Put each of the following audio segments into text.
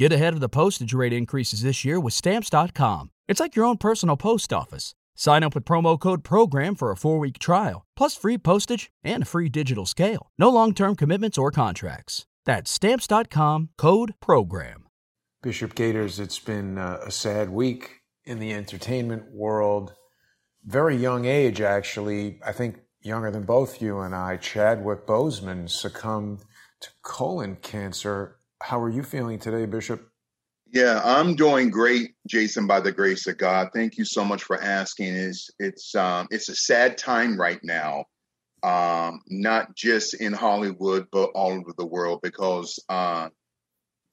Get ahead of the postage rate increases this year with Stamps.com. It's like your own personal post office. Sign up with promo code PROGRAM for a four week trial, plus free postage and a free digital scale. No long term commitments or contracts. That's Stamps.com code PROGRAM. Bishop Gators, it's been uh, a sad week in the entertainment world. Very young age, actually. I think younger than both you and I. Chadwick Boseman succumbed to colon cancer. How are you feeling today, Bishop? Yeah, I'm doing great, Jason. By the grace of God, thank you so much for asking. It's it's um, it's a sad time right now, um, not just in Hollywood but all over the world because uh,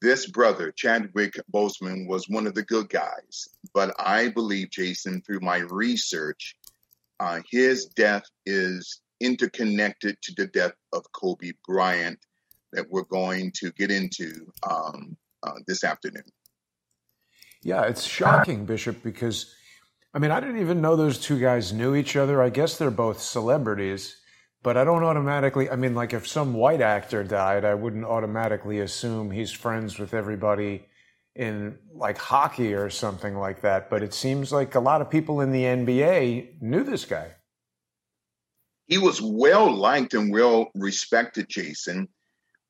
this brother Chadwick Boseman was one of the good guys. But I believe, Jason, through my research, uh, his death is interconnected to the death of Kobe Bryant that we're going to get into um, uh, this afternoon. Yeah, it's shocking, Bishop, because I mean, I didn't even know those two guys knew each other. I guess they're both celebrities, but I don't automatically, I mean, like if some white actor died, I wouldn't automatically assume he's friends with everybody in like hockey or something like that. But it seems like a lot of people in the NBA knew this guy. He was well liked and well respected, Jason.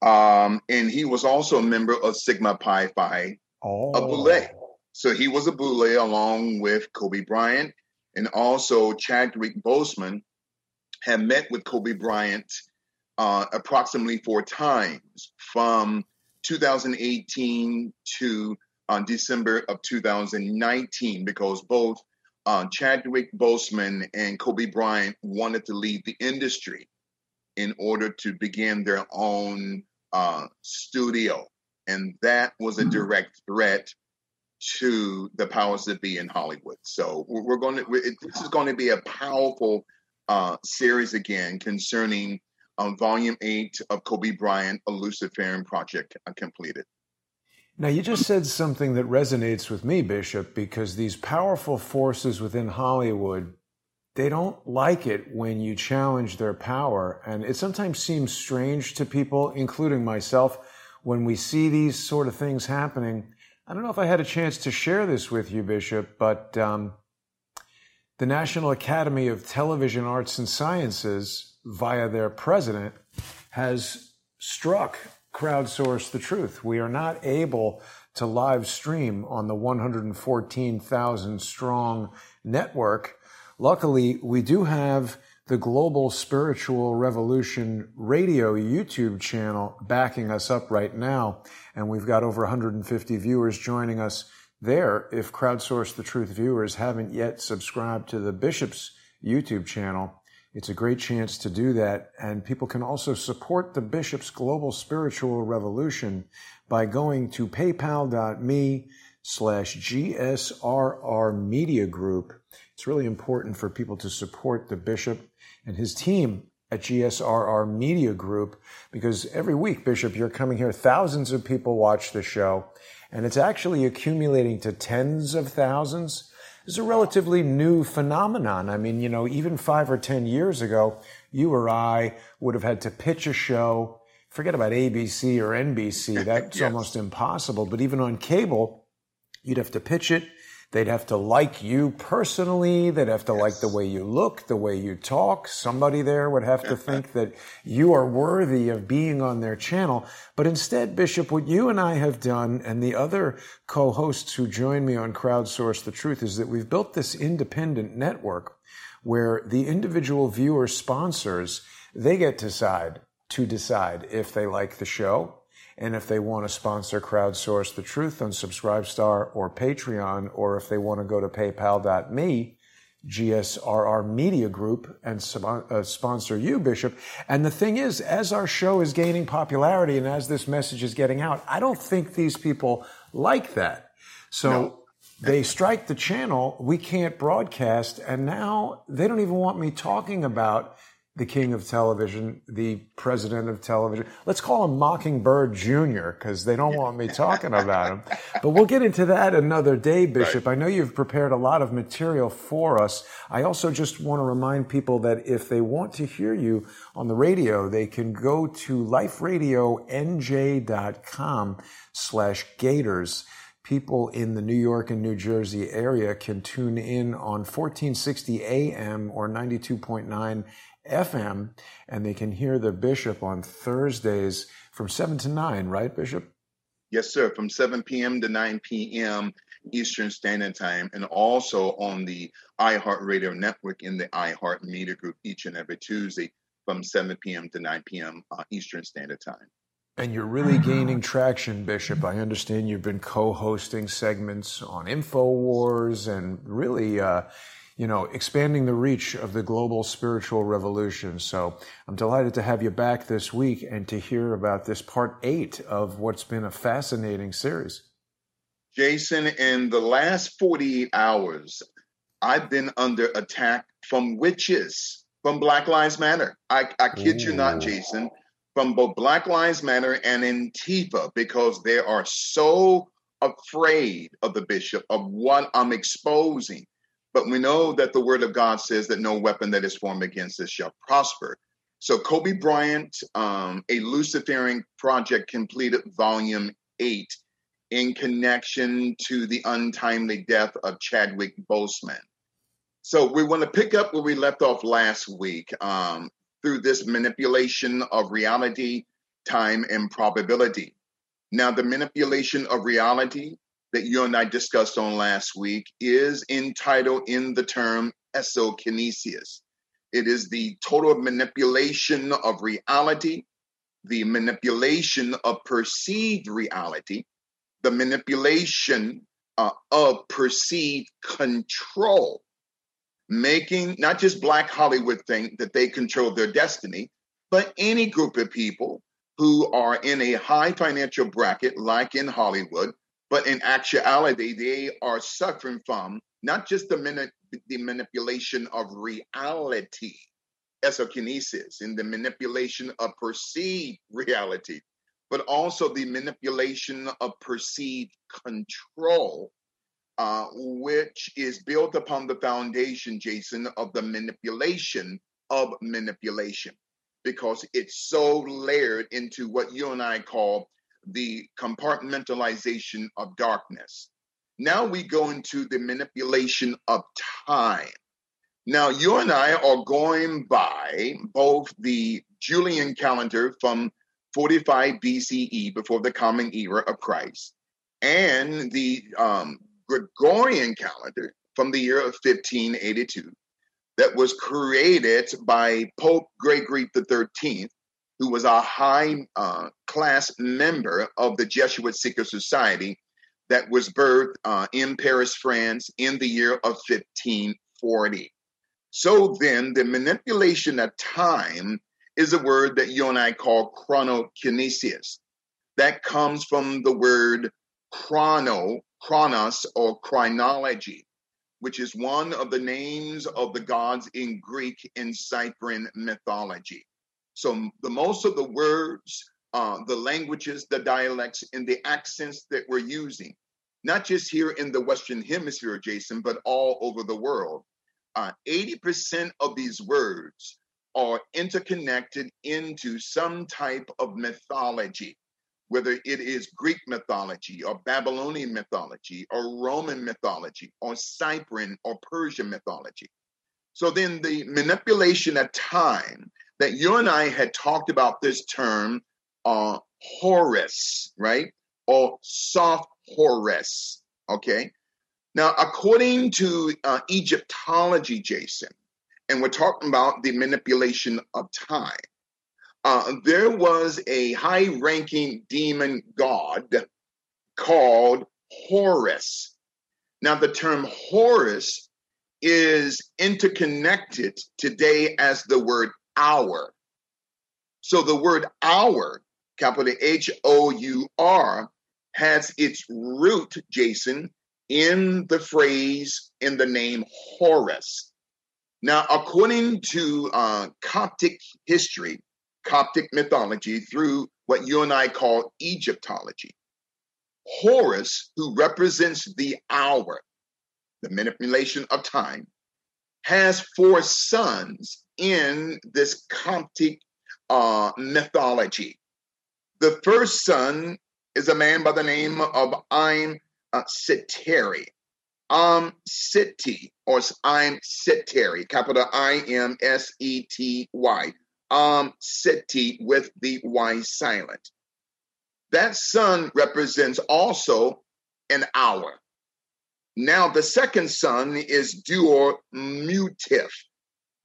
Um, and he was also a member of Sigma Pi Phi, oh. a Boule. So he was a Boule along with Kobe Bryant. And also Chadwick Boseman had met with Kobe Bryant uh, approximately four times from 2018 to uh, December of 2019 because both uh, Chadwick Boseman and Kobe Bryant wanted to leave the industry in order to begin their own uh, studio. And that was a mm-hmm. direct threat to the powers that be in Hollywood. So we're going to, this is going to be a powerful uh, series again concerning um, volume eight of Kobe Bryant, a Luciferian project uh, completed. Now, you just said something that resonates with me, Bishop, because these powerful forces within Hollywood they don't like it when you challenge their power. And it sometimes seems strange to people, including myself, when we see these sort of things happening. I don't know if I had a chance to share this with you, Bishop, but um, the National Academy of Television Arts and Sciences, via their president, has struck crowdsource the truth. We are not able to live stream on the 114,000 strong network Luckily, we do have the Global Spiritual Revolution radio YouTube channel backing us up right now. And we've got over 150 viewers joining us there. If Crowdsource the Truth viewers haven't yet subscribed to the Bishop's YouTube channel, it's a great chance to do that. And people can also support the Bishop's Global Spiritual Revolution by going to paypal.me slash GSRR Media Group it's really important for people to support the bishop and his team at GSRR Media Group because every week, Bishop, you're coming here. Thousands of people watch the show, and it's actually accumulating to tens of thousands. It's a relatively new phenomenon. I mean, you know, even five or 10 years ago, you or I would have had to pitch a show. Forget about ABC or NBC. That's yes. almost impossible. But even on cable, you'd have to pitch it. They'd have to like you personally. They'd have to yes. like the way you look, the way you talk. Somebody there would have to think that you are worthy of being on their channel. But instead, Bishop, what you and I have done and the other co-hosts who join me on Crowdsource the Truth is that we've built this independent network where the individual viewer sponsors, they get to decide to decide if they like the show and if they want to sponsor Crowdsource the Truth on Subscribestar or Patreon, or if they want to go to paypal.me, GSRR Media Group, and uh, sponsor you, Bishop. And the thing is, as our show is gaining popularity and as this message is getting out, I don't think these people like that. So no. they strike the channel. We can't broadcast. And now they don't even want me talking about the king of television, the president of television. Let's call him Mockingbird Jr. because they don't want me talking about him. But we'll get into that another day, Bishop. Right. I know you've prepared a lot of material for us. I also just want to remind people that if they want to hear you on the radio, they can go to liferadionj.com slash gators people in the New York and New Jersey area can tune in on 1460 AM or 92.9 FM, and they can hear the bishop on Thursdays from 7 to 9, right, Bishop? Yes, sir, from 7 p.m. to 9 p.m. Eastern Standard Time, and also on the iHeartRadio network in the iHeart Media Group each and every Tuesday from 7 p.m. to 9 p.m. Uh, Eastern Standard Time. And you're really gaining traction, Bishop. I understand you've been co-hosting segments on InfoWars and really uh, you know, expanding the reach of the global spiritual revolution. So I'm delighted to have you back this week and to hear about this part eight of what's been a fascinating series. Jason, in the last 48 hours, I've been under attack from witches, from Black Lives Matter. I, I kid Ooh. you not, Jason, from both Black Lives Matter and Antifa, because they are so afraid of the bishop, of what I'm exposing. But we know that the word of God says that no weapon that is formed against us shall prosper. So Kobe Bryant, um, a Luciferian project completed volume eight in connection to the untimely death of Chadwick Boseman. So we want to pick up where we left off last week um, through this manipulation of reality, time, and probability. Now, the manipulation of reality that you and I discussed on last week is entitled in the term esokinesis. It is the total manipulation of reality, the manipulation of perceived reality, the manipulation uh, of perceived control, making not just Black Hollywood think that they control their destiny, but any group of people who are in a high financial bracket, like in Hollywood, but in actuality, they are suffering from not just the, mani- the manipulation of reality, esokinesis, in the manipulation of perceived reality, but also the manipulation of perceived control, uh, which is built upon the foundation, Jason, of the manipulation of manipulation, because it's so layered into what you and I call the compartmentalization of darkness. Now we go into the manipulation of time. Now, you and I are going by both the Julian calendar from 45 BCE, before the common era of Christ, and the um, Gregorian calendar from the year of 1582 that was created by Pope Gregory XIII who was a high uh, class member of the Jesuit Seeker Society that was birthed uh, in Paris, France in the year of 1540. So then, the manipulation of time is a word that you and I call chronokinesis. That comes from the word chrono, chronos, or chronology, which is one of the names of the gods in Greek and Cyprian mythology. So the most of the words, uh, the languages, the dialects, and the accents that we're using, not just here in the Western Hemisphere, Jason, but all over the world, uh, 80% of these words are interconnected into some type of mythology, whether it is Greek mythology or Babylonian mythology or Roman mythology or Cyprian or Persian mythology. So then the manipulation of time that you and I had talked about this term, uh, Horus, right? Or soft Horus, okay? Now, according to uh, Egyptology, Jason, and we're talking about the manipulation of time, uh, there was a high ranking demon god called Horus. Now, the term Horus is interconnected today as the word hour. So the word hour, capital H O U R, has its root, Jason, in the phrase, in the name Horus. Now, according to uh, Coptic history, Coptic mythology, through what you and I call Egyptology, Horus, who represents the hour, the manipulation of time, has four sons in this Coptic uh, mythology. The first son is a man by the name of Im uh, Siteri. Um Siti or I'm Siteri, capital I M S E T Y. Um Siti with the Y silent. That sun represents also an hour. Now the second son is Duor Mutif,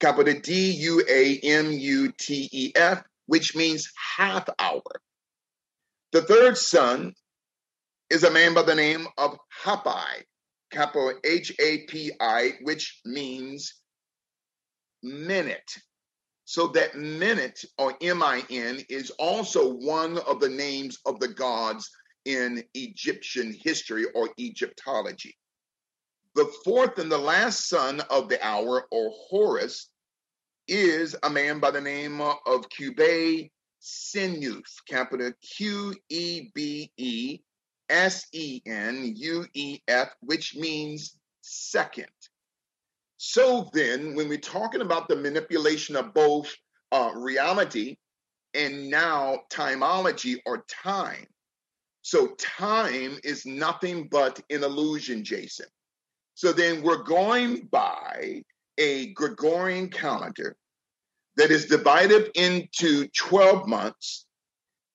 capital D U A M U T E F, which means half hour. The third son is a man by the name of Hapai, capital H A P I, which means minute. So that minute or M I N is also one of the names of the gods in Egyptian history or Egyptology. The fourth and the last son of the hour, or Horus, is a man by the name of Qubei Senuth, capital Q E B E S E N U E F, which means second. So then, when we're talking about the manipulation of both uh, reality and now timeology or time, so time is nothing but an illusion, Jason. So then we're going by a Gregorian calendar that is divided into 12 months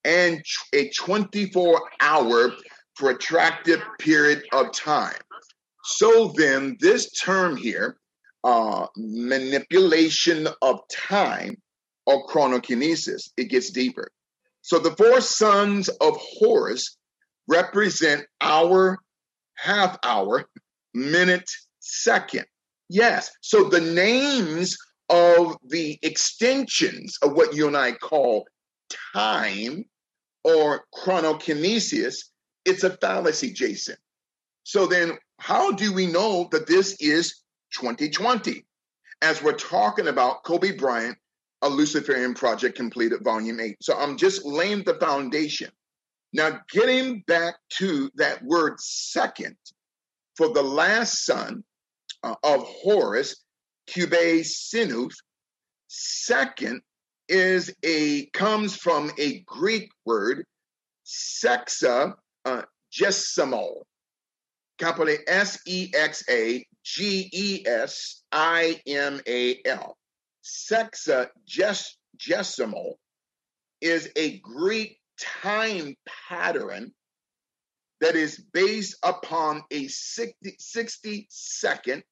and a 24 hour protracted period of time. So then, this term here, uh, manipulation of time or chronokinesis, it gets deeper. So the four sons of Horus represent hour, half hour, minute, second. Yes. So the names of the extensions of what you and I call time or chronokinesis it's a fallacy, Jason. So then, how do we know that this is 2020? As we're talking about Kobe Bryant, a Luciferian project completed, volume eight. So I'm just laying the foundation. Now, getting back to that word second, for the last son uh, of Horus, Cube Sinuth, second is a comes from a Greek word, sexa, uh, Gesamo, capital S E X A G E S I M A L. Sexa Ges- is a Greek time pattern that is based upon a 60, 60 second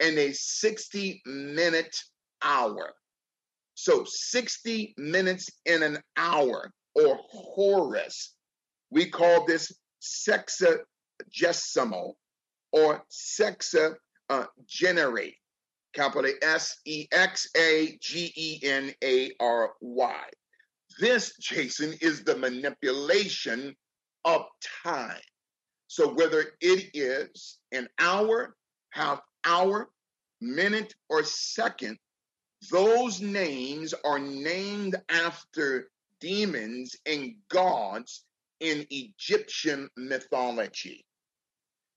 and a 60 minute hour. So 60 minutes in an hour or Horus we call this sexagesimal or sexa uh, generate, capital S E X A G E N A R Y. This, Jason, is the manipulation of time. So whether it is an hour, half hour, minute, or second, those names are named after demons and gods in Egyptian mythology.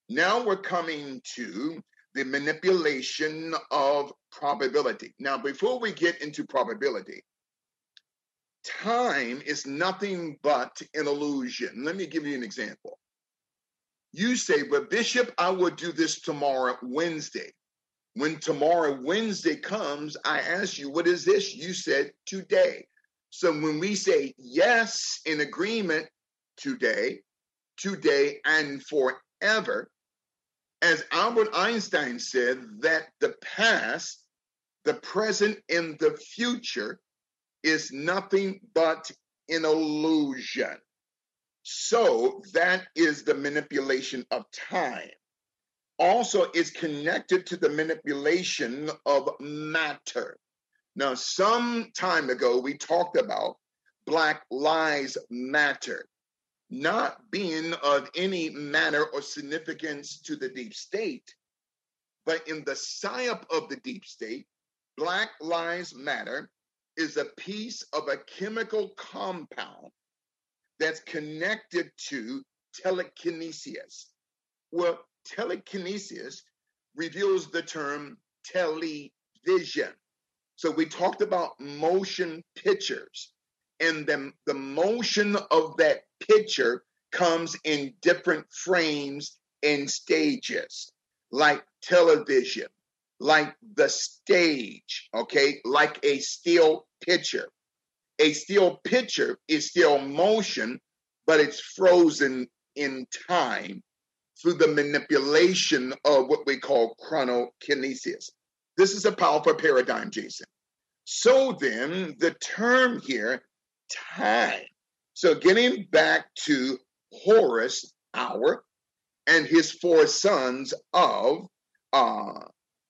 Now we're coming to the manipulation of probability. Now, before we get into probability, time is nothing but an illusion. Let me give you an example. You say, but Bishop, I will do this tomorrow, Wednesday. When tomorrow, Wednesday comes, I ask you, what is this? You said today. So when we say yes in agreement, today, today, and forever. As Albert Einstein said, that the past, the present, and the future is nothing but an illusion. So that is the manipulation of time. Also, is connected to the manipulation of matter. Now, some time ago, we talked about Black Lives Matter not being of any manner or significance to the deep state, but in the psyop of the deep state, Black Lives Matter is a piece of a chemical compound that's connected to telekinesis. Well, telekinesis reveals the term television. So we talked about motion pictures, and then the motion of that picture comes in different frames and stages, like television, like the stage, okay, like a still picture. A still picture is still motion, but it's frozen in time through the manipulation of what we call chronokinesis. This is a powerful paradigm, Jason. So then, the term here, time. So getting back to Horus, hour, and his four sons of uh,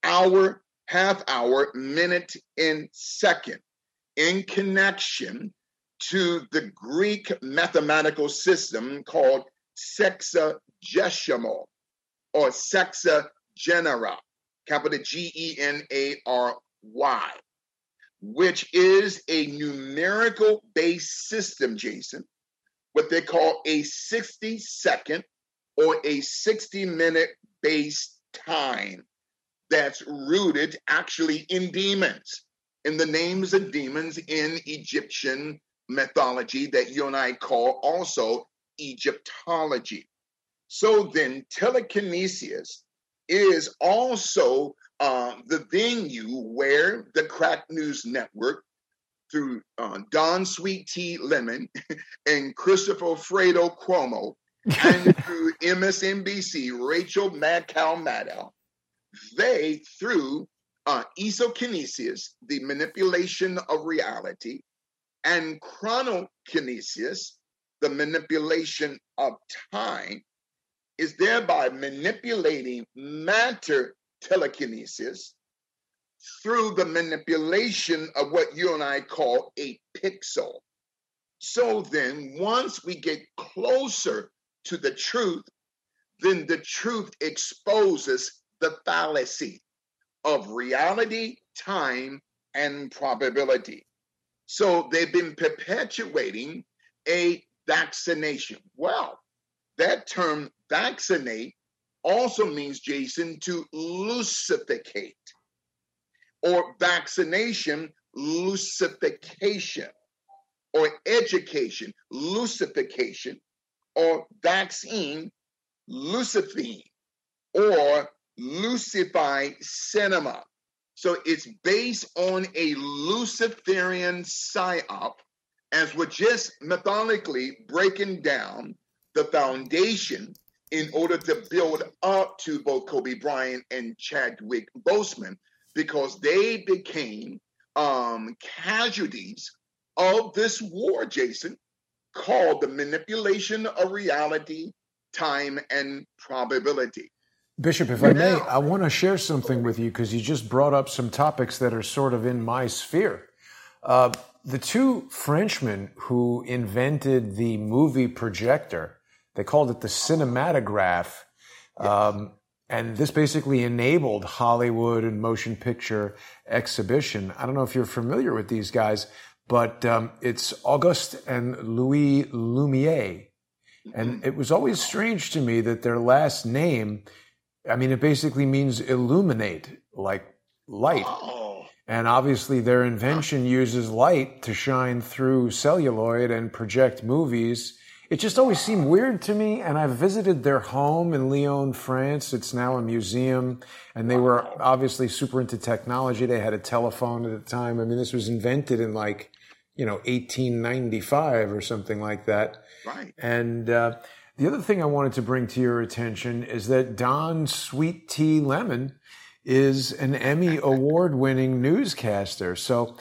hour, half hour, minute, and second, in connection to the Greek mathematical system called sexagesimal or sexagenera, capital G E N A R Y, which is a numerical based system, Jason, what they call a 60 second or a 60 minute based time that's rooted actually in demons, in the names of demons in Egyptian mythology that you and I call also Egyptology. So then, telekinesis is also um, the venue where the Crack News Network, through uh, Don Sweet Tea Lemon and Christopher Fredo Cuomo, and through MSNBC, Rachel Madcow Maddow, they, through uh, isokinesis, the manipulation of reality, and chronokinesis, the manipulation of time, is thereby manipulating matter telekinesis through the manipulation of what you and I call a pixel. So then, once we get closer to the truth, then the truth exposes the fallacy of reality, time, and probability. So they've been perpetuating a vaccination. Well, that term vaccinate also means, Jason, to lucificate or vaccination, lucification or education, lucification or vaccine, lucifine or lucify cinema. So it's based on a Luciferian psyop as we're just methodically breaking down the foundation in order to build up to both Kobe Bryant and Chadwick Boseman because they became um, casualties of this war, Jason, called the manipulation of reality, time, and probability. Bishop, if I may, I want to share something with you because you just brought up some topics that are sort of in my sphere. Uh, the two Frenchmen who invented the movie projector, they called it the cinematograph. Um, and this basically enabled Hollywood and motion picture exhibition. I don't know if you're familiar with these guys, but um, it's Auguste and Louis Lumiere. And it was always strange to me that their last name I mean, it basically means illuminate, like light. Oh. And obviously, their invention uses light to shine through celluloid and project movies. It just always seemed weird to me. And I've visited their home in Lyon, France. It's now a museum. And they were obviously super into technology. They had a telephone at the time. I mean, this was invented in like, you know, 1895 or something like that. Right. And, uh, the other thing I wanted to bring to your attention is that Don Sweet Tea Lemon is an Emmy award winning newscaster. So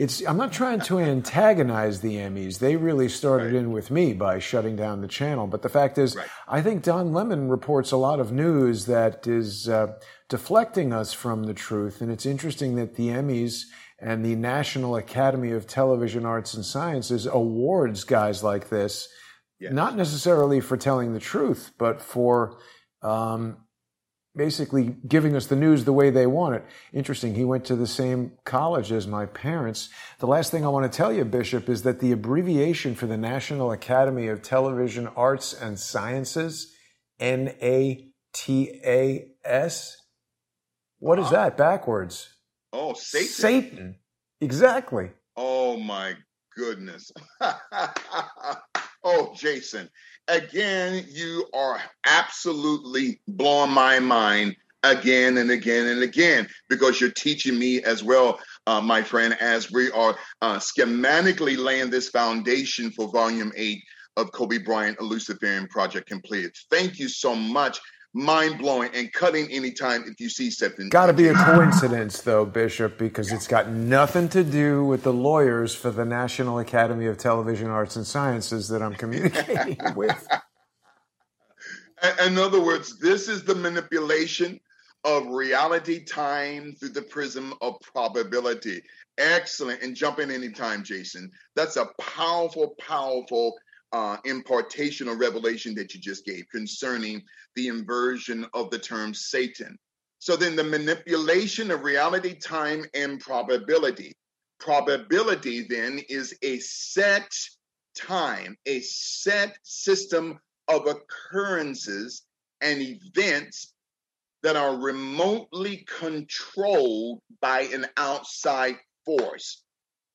it's I'm not trying to antagonize the Emmys. They really started right. in with me by shutting down the channel. But the fact is, right. I think Don Lemon reports a lot of news that is uh, deflecting us from the truth. And it's interesting that the Emmys and the National Academy of Television Arts and Sciences awards guys like this not necessarily for telling the truth, but for um, basically giving us the news the way they want it. Interesting. He went to the same college as my parents. The last thing I want to tell you, Bishop, is that the abbreviation for the National Academy of Television Arts and Sciences, NATAS, what is that backwards? Oh, Satan. Satan. Exactly. Oh my goodness. oh, Jason. Again, you are absolutely blowing my mind again and again and again because you're teaching me as well, uh, my friend, as we are uh, schematically laying this foundation for volume eight of Kobe Bryant, a Luciferian project completed. Thank you so much mind blowing and cutting anytime if you see something. Got to be a coincidence, though, Bishop, because it's got nothing to do with the lawyers for the National Academy of Television Arts and Sciences that I'm communicating with. In other words, this is the manipulation of reality time through the prism of probability. Excellent. And jump in anytime, Jason. That's a powerful, powerful uh, impartation or revelation that you just gave concerning the inversion of the term Satan. So then the manipulation of reality, time, and probability. Probability then is a set time, a set system of occurrences and events that are remotely controlled by an outside force.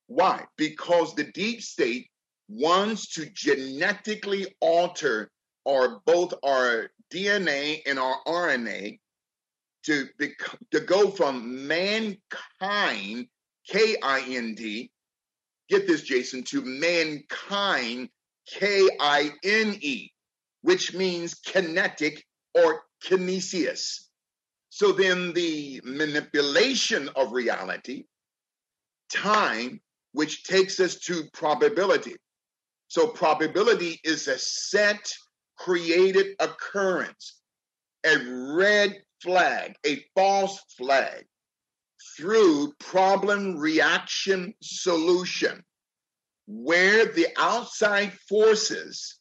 Why? Because the deep state wants to genetically alter our both our DNA and our RNA to bec- to go from mankind K I N D get this Jason to mankind K I N E which means kinetic or kinesis. So then the manipulation of reality time which takes us to probability so probability is a set created occurrence, a red flag, a false flag through problem reaction solution, where the outside forces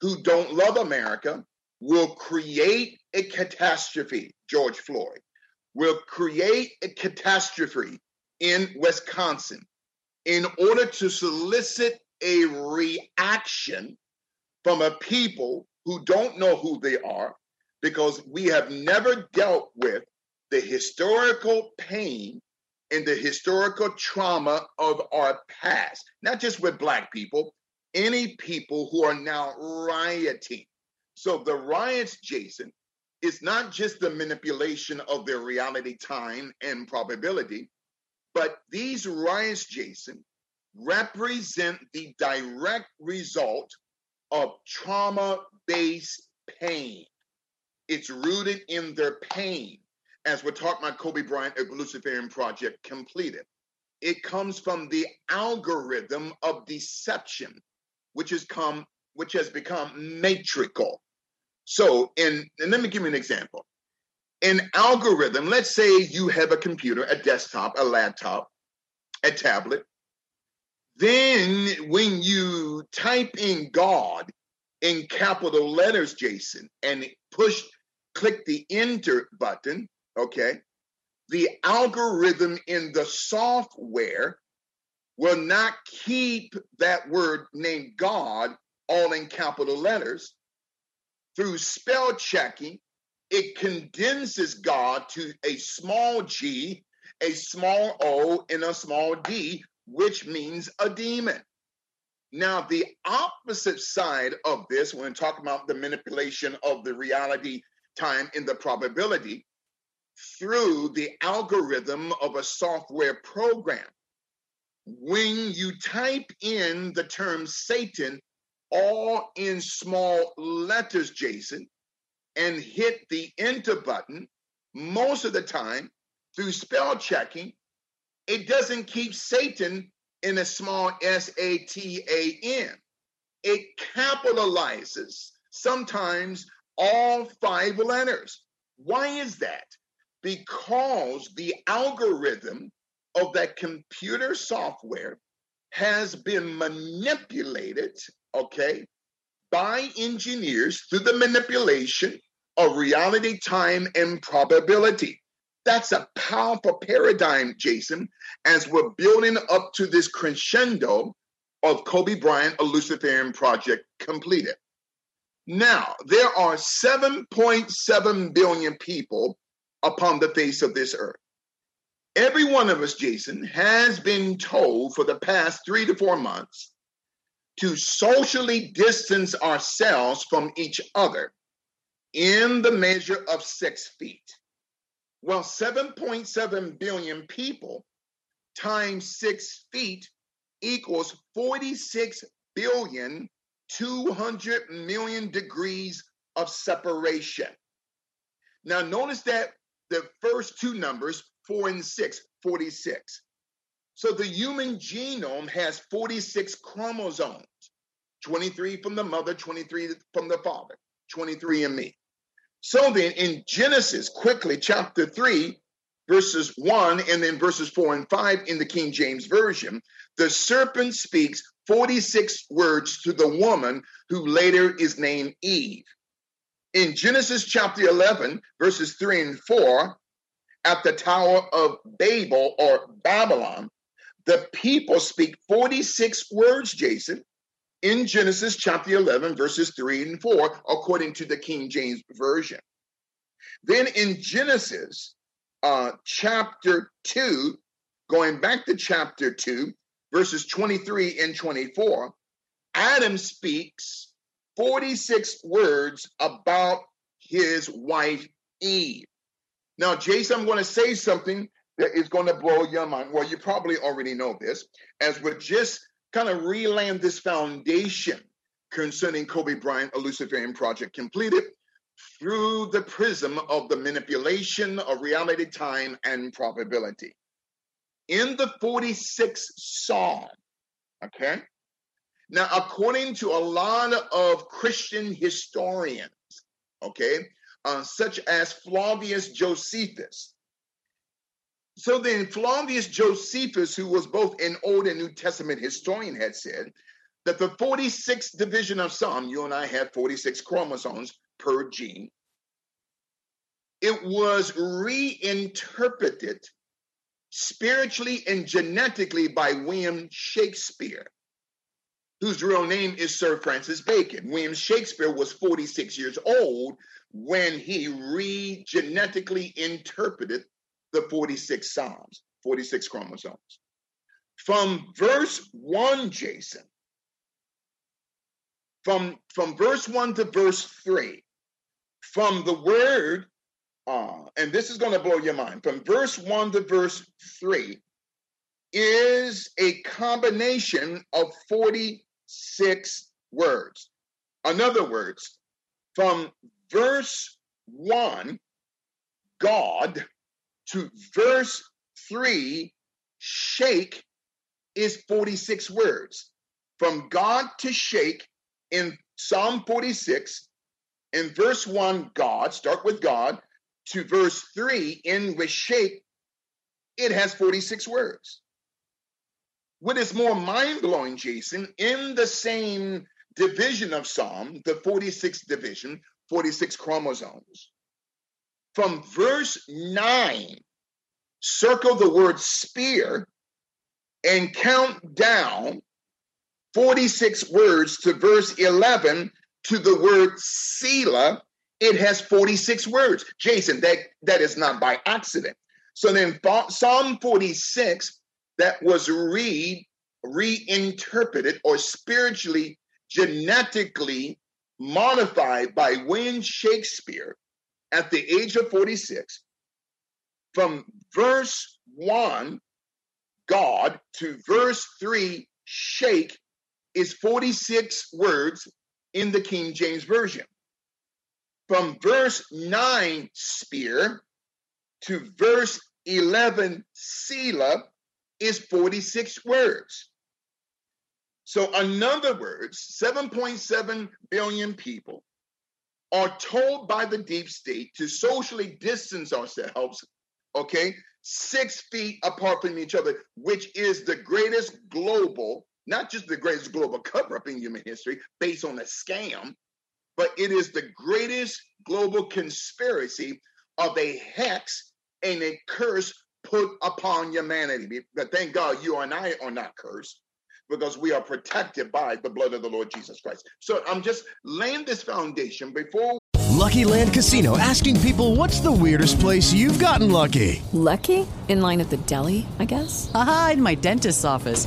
who don't love America will create a catastrophe, George Floyd, will create a catastrophe in Wisconsin in order to solicit a reaction from a people who don't know who they are because we have never dealt with the historical pain and the historical trauma of our past, not just with Black people, any people who are now rioting. So the riots, Jason, is not just the manipulation of their reality, time, and probability, but these riots, Jason, represent the direct result of trauma based pain. It's rooted in their pain, as we're talking about Kobe Bryant, a Luciferian project completed. It comes from the algorithm of deception, which has come, which has become matrical. So, in and let me give you an example. In algorithm, let's say you have a computer, a desktop, a laptop, a tablet, then when you type in God in capital letters, Jason, and push, click the enter button, okay, the algorithm in the software will not keep that word named God all in capital letters. Through spell checking, it condenses God to a small g, a small o, and a small d, which means a demon. Now, the opposite side of this, when talking about the manipulation of the reality time in the probability, through the algorithm of a software program. When you type in the term Satan, all in small letters, Jason, and hit the enter button, most of the time through spell checking, it doesn't keep Satan in a small S A T A N. It capitalizes sometimes all five letters. Why is that? Because the algorithm of that computer software has been manipulated, okay, by engineers through the manipulation of reality, time, and probability. That's a powerful paradigm, Jason, as we're building up to this crescendo of Kobe Bryant, a Luciferian project completed. Now, there are 7.7 billion people upon the face of this earth. Every one of us, Jason, has been told for the past three to four months to socially distance ourselves from each other in the measure of six feet. Well, 7.7 billion people times six feet equals 46 billion 200 million degrees of separation. Now, notice that the first two numbers, four and six, 46. So the human genome has 46 chromosomes 23 from the mother, 23 from the father, 23 in me. So then in Genesis, quickly, chapter 3, verses 1 and then verses 4 and 5 in the King James Version, the serpent speaks 46 words to the woman who later is named Eve. In Genesis chapter 11, verses 3 and 4, at the Tower of Babel or Babylon, the people speak 46 words, Jason, in Genesis chapter 11, verses 3 and 4, according to the King James Version. Then in Genesis uh, chapter 2, going back to chapter 2, verses 23 and 24, Adam speaks 46 words about his wife Eve. Now, Jason, I'm going to say something that is going to blow your mind. Well, you probably already know this, as we're just kind of relaying this foundation concerning Kobe Bryant, a Luciferian project completed through the prism of the manipulation of reality, time, and probability. In the 46th Psalm, okay? Now, according to a lot of Christian historians, okay, uh, such as Flavius Josephus, so then Flavius Josephus, who was both an Old and New Testament historian, had said that the 46th division of some, you and I have 46 chromosomes per gene, it was reinterpreted spiritually and genetically by William Shakespeare, whose real name is Sir Francis Bacon. William Shakespeare was 46 years old when he re-genetically interpreted the 46 Psalms, 46 chromosomes. From verse 1, Jason, from, from verse 1 to verse 3, from the word, uh, and this is going to blow your mind, from verse 1 to verse 3 is a combination of 46 words. In other words, from verse 1, God to verse 3, shake is 46 words. From God to shake in Psalm 46, in verse 1, God, start with God, to verse 3, in with shake, it has 46 words. What is more mind blowing, Jason, in the same division of Psalm, the 46th division, 46 chromosomes, from verse 9, circle the word spear and count down 46 words to verse 11 to the word Selah, it has 46 words. Jason, that, that is not by accident. So then Psalm 46, that was read, reinterpreted or spiritually, genetically modified by William Shakespeare at the age of 46 from verse 1 God to verse 3 shake is 46 words in the King James Version. From verse 9 spear to verse 11 Selah is 46 words. So, in other words, 7.7 billion people are told by the deep state to socially distance ourselves, okay, six feet apart from each other, which is the greatest global, not just the greatest global cover up in human history based on a scam, but it is the greatest global conspiracy of a hex and a curse put upon humanity. But thank God you and I are not cursed because we are protected by the blood of the Lord Jesus Christ. So I'm just laying this foundation before. Lucky Land Casino asking people what's the weirdest place you've gotten lucky? Lucky? In line at the deli, I guess? Aha, in my dentist's office.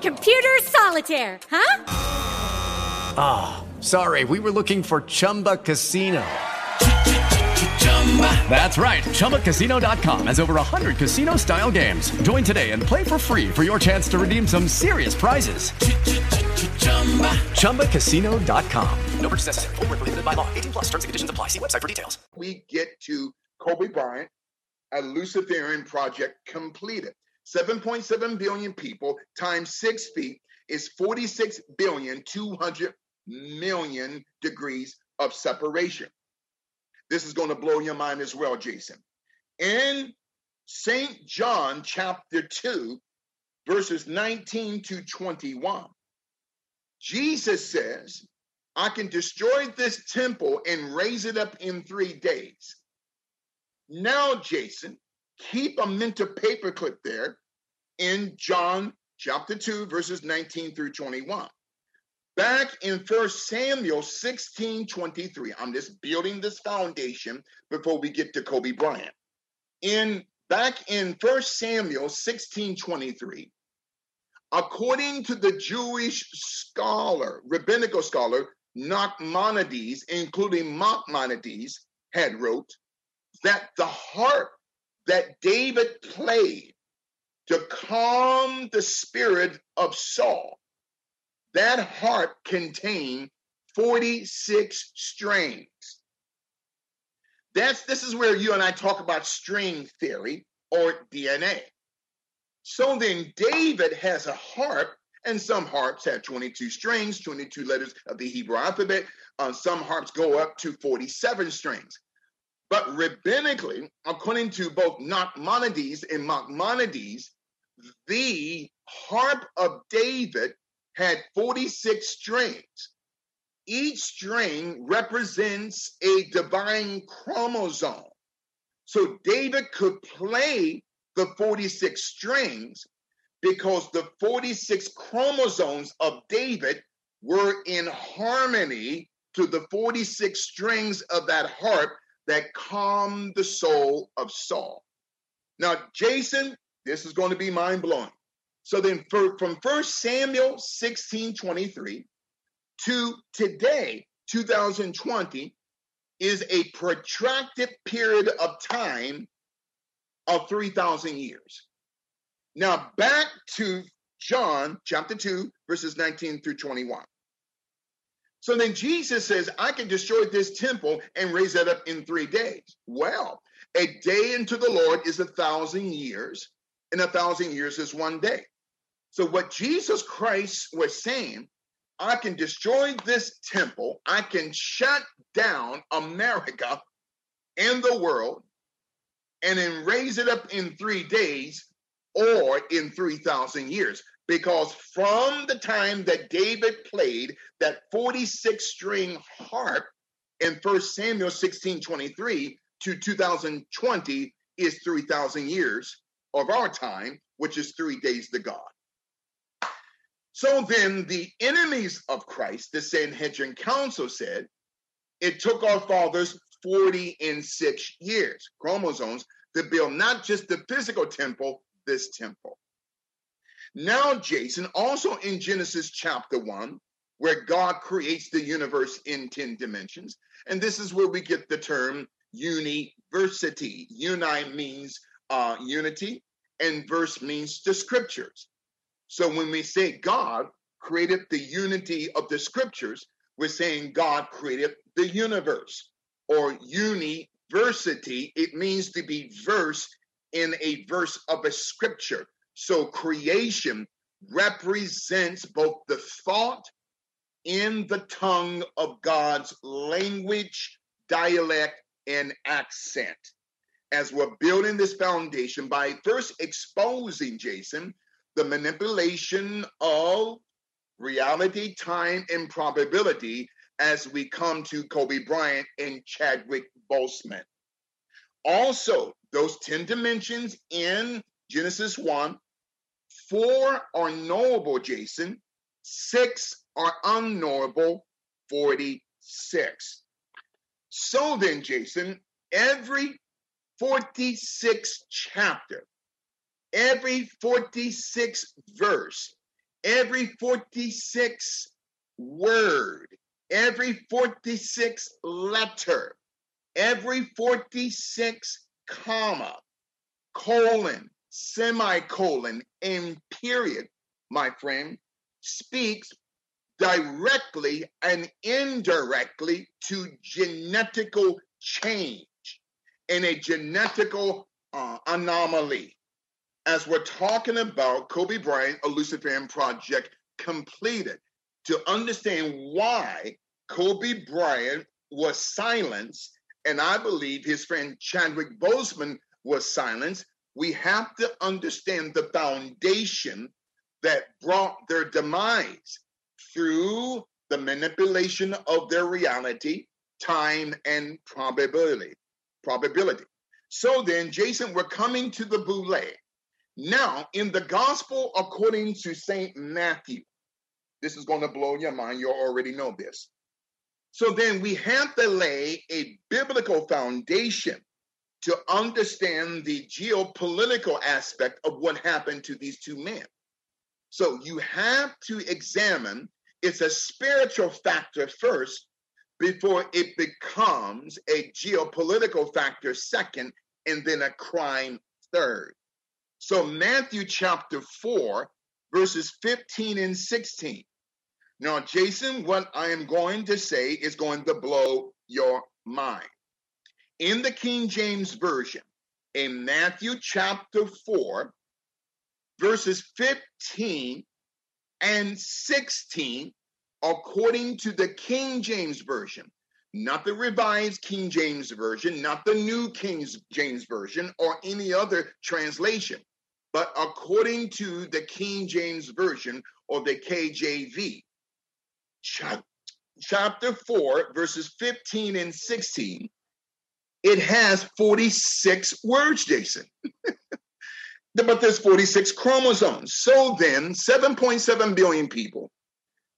Computer solitaire, huh? Ah, oh, sorry. We were looking for Chumba Casino. That's right. ChumbaCasino.com has over 100 casino style games. Join today and play for free for your chance to redeem some serious prizes. ChumbaCasino.com. No purchase necessary. Full prohibited by law. 18 plus terms and conditions apply. See website for details. We get to Kobe Bryant, a Luciferian project completed. 7.7 billion people times six feet is 46 billion 200 million degrees of separation. This is going to blow your mind as well, Jason. In St. John chapter 2, verses 19 to 21, Jesus says, I can destroy this temple and raise it up in three days. Now, Jason, keep a mental paperclip there in John chapter 2, verses 19 through 21. Back in First Samuel 16 23, I'm just building this foundation before we get to Kobe Bryant. In back in First Samuel 16 23, according to the Jewish scholar, rabbinical scholar, Nachmanides, including Maimonides, had wrote that the harp that David played to calm the spirit of Saul that harp contained 46 strings. That's this is where you and I talk about string theory or DNA. So then David has a harp, and some harps have 22 strings, 22 letters of the Hebrew alphabet. Uh, some harps go up to 47 strings. But rabbinically, according to both Nachmanides and Maimonides, the harp of David had 46 strings. Each string represents a divine chromosome. So David could play the 46 strings because the 46 chromosomes of David were in harmony to the 46 strings of that harp that calmed the soul of Saul. Now, Jason, this is going to be mind blowing. So then for, from 1 Samuel 16 23 to today, 2020, is a protracted period of time of 3,000 years. Now, back to John chapter 2, verses 19 through 21. So then Jesus says, I can destroy this temple and raise it up in three days. Well, a day into the Lord is a thousand years, and a thousand years is one day. So, what Jesus Christ was saying, I can destroy this temple, I can shut down America and the world, and then raise it up in three days or in 3,000 years. Because from the time that David played that 46 string harp in 1 Samuel 16 23 to 2020 is 3,000 years of our time, which is three days to God. So then the enemies of Christ, the Sanhedrin Council said, it took our fathers 40 and six years, chromosomes, to build not just the physical temple, this temple. Now, Jason, also in Genesis chapter 1, where God creates the universe in 10 dimensions, and this is where we get the term university. Uni means uh, unity, and verse means the scriptures. So when we say God created the unity of the scriptures, we're saying God created the universe or university. It means to be versed in a verse of a scripture. So creation represents both the thought in the tongue of God's language, dialect, and accent. As we're building this foundation by first exposing Jason the manipulation of reality, time, and probability as we come to Kobe Bryant and Chadwick Boseman. Also, those 10 dimensions in Genesis 1, four are knowable, Jason, six are unknowable, 46. So then, Jason, every 46 chapter, every 46 verse, every 46 word, every 46 letter, every 46 comma, colon, semicolon, and period, my friend, speaks directly and indirectly to genetical change in a genetical uh, anomaly. As we're talking about Kobe Bryant, a Luciferian project completed, to understand why Kobe Bryant was silenced, and I believe his friend Chadwick Boseman was silenced, we have to understand the foundation that brought their demise through the manipulation of their reality, time, and probability. Probability. So then, Jason, we're coming to the boule. Now, in the gospel according to St. Matthew, this is going to blow your mind. You already know this. So then we have to lay a biblical foundation to understand the geopolitical aspect of what happened to these two men. So you have to examine it's a spiritual factor first before it becomes a geopolitical factor second and then a crime third. So Matthew chapter 4 verses 15 and 16. Now Jason, what I am going to say is going to blow your mind. In the King James version, in Matthew chapter 4 verses 15 and 16, according to the King James Version, not the Revised King James Version, not the New King James Version, or any other translation, but according to the King James Version or the KJV. Chapter 4, verses 15 and 16, it has 46 words, Jason. but there's 46 chromosomes. So then, 7.7 billion people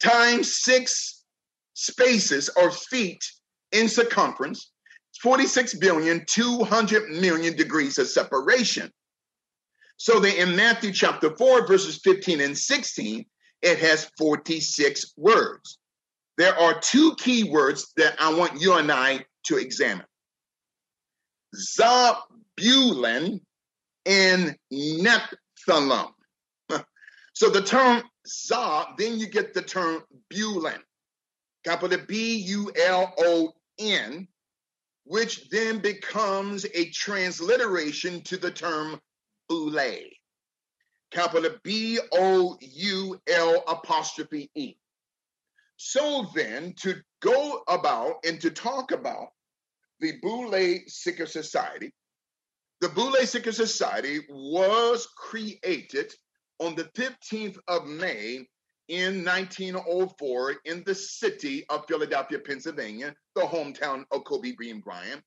times six spaces or feet in circumference, 46 billion, 200 million degrees of separation. So then in Matthew chapter 4, verses 15 and 16, it has 46 words. There are two key words that I want you and I to examine. Zabulon and Nephthalim. So the term Za, then you get the term Bulon, capital B U L O N, which then becomes a transliteration to the term Boule, capital B O U L apostrophe E. So then, to go about and to talk about the Boule Secret Society, the Boule Secret Society was created on the 15th of May in 1904 in the city of Philadelphia, Pennsylvania, the hometown of Kobe Bryant,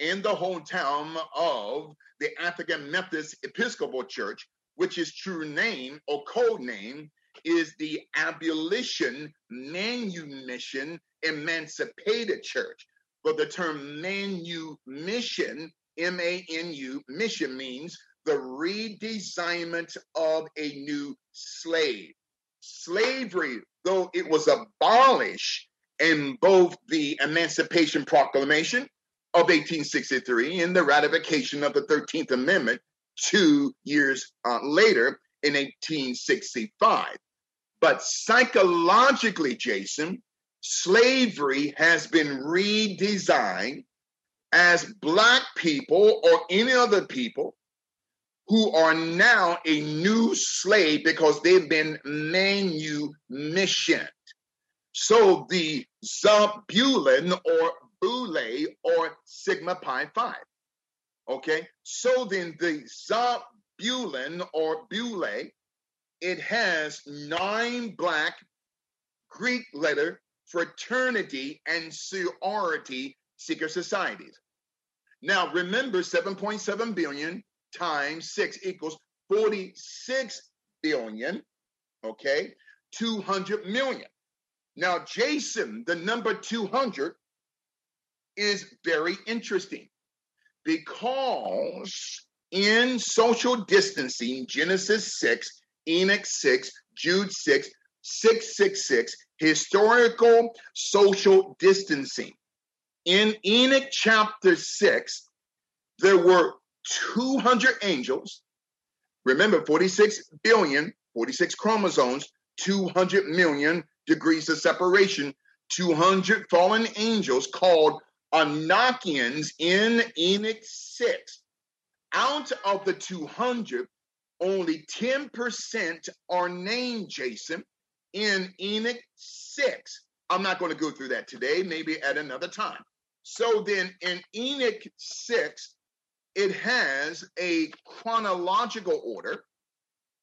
in the hometown of the African Methodist Episcopal Church, which is true name or code name is the Abolition Manumission Emancipated Church. But the term manumission M A N U, mission means the redesignment of a new slave. Slavery, though it was abolished in both the Emancipation Proclamation of 1863 and the ratification of the 13th Amendment two years uh, later in 1865. But psychologically, Jason, slavery has been redesigned as black people or any other people who are now a new slave because they've been manumissioned. So the Zabulon or Boule or Sigma Pi Phi. Okay, so then the Zabulon or Boule, it has nine black Greek letter fraternity and sorority secret societies. Now remember 7.7 billion times 6 equals 46 billion, okay? 200 million. Now, Jason, the number 200 is very interesting because in social distancing, Genesis 6, Enoch 6, Jude 6, 666, historical social distancing. In Enoch chapter 6, there were 200 angels. Remember, 46 billion, 46 chromosomes, 200 million degrees of separation, 200 fallen angels called Enochians in Enoch 6. Out of the 200, only 10% are named Jason in Enoch 6. I'm not going to go through that today, maybe at another time. So then in Enoch 6, it has a chronological order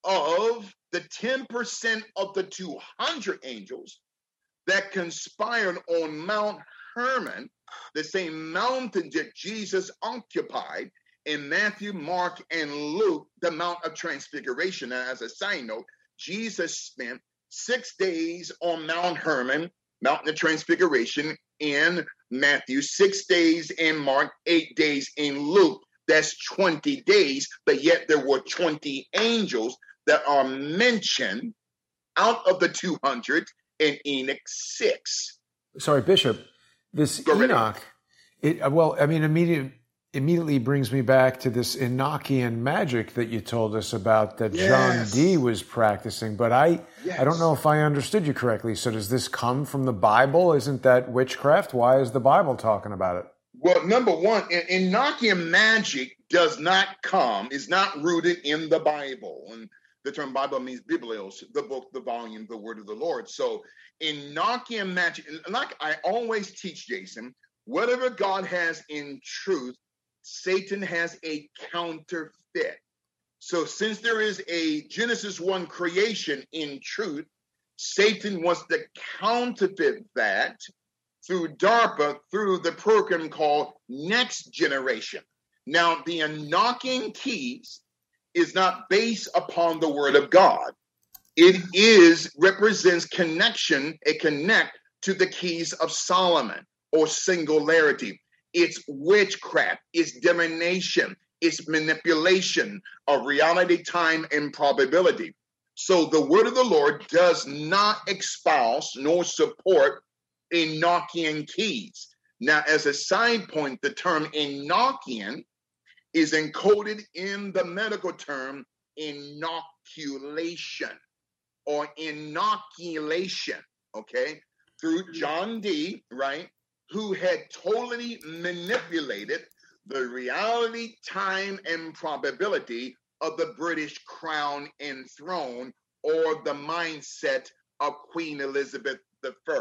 of the 10% of the 200 angels that conspired on Mount Hermon, the same mountain that Jesus occupied in Matthew, Mark, and Luke, the Mount of Transfiguration. And as a side note, Jesus spent six days on Mount Hermon, Mountain of Transfiguration, in Matthew, six days in Mark, eight days in Luke. That's 20 days, but yet there were 20 angels that are mentioned out of the 200 in Enoch 6. Sorry, Bishop, this Go Enoch, it, uh, well, I mean, immediately immediately brings me back to this Enochian magic that you told us about that yes. John Dee was practicing. But I, yes. I don't know if I understood you correctly. So does this come from the Bible? Isn't that witchcraft? Why is the Bible talking about it? Well, number one, Enochian magic does not come, is not rooted in the Bible. And the term Bible means Biblios, the book, the volume, the word of the Lord. So Enochian magic, like I always teach, Jason, whatever God has in truth, Satan has a counterfeit. So since there is a Genesis 1 creation in truth, Satan wants to counterfeit that through DARPA, through the program called Next Generation. Now, the Enochian keys is not based upon the word of God. It is represents connection, a connect to the keys of Solomon or singularity. It's witchcraft, it's divination, it's manipulation of reality, time, and probability. So the word of the Lord does not espouse nor support Enochian keys. Now, as a side point, the term Enochian is encoded in the medical term inoculation or inoculation, okay, through John Dee, right? who had totally manipulated the reality, time, and probability of the British crown and throne or the mindset of Queen Elizabeth I.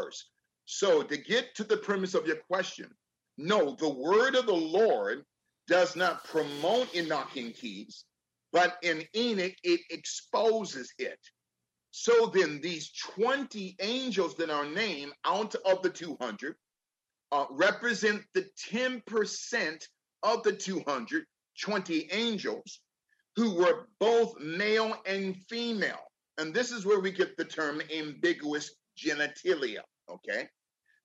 So, to get to the premise of your question, no, the word of the Lord does not promote Enochian keys, but in Enoch, it exposes it. So then, these 20 angels that are named out of the 200 uh, represent the 10% of the 220 angels who were both male and female. And this is where we get the term ambiguous genitalia. Okay.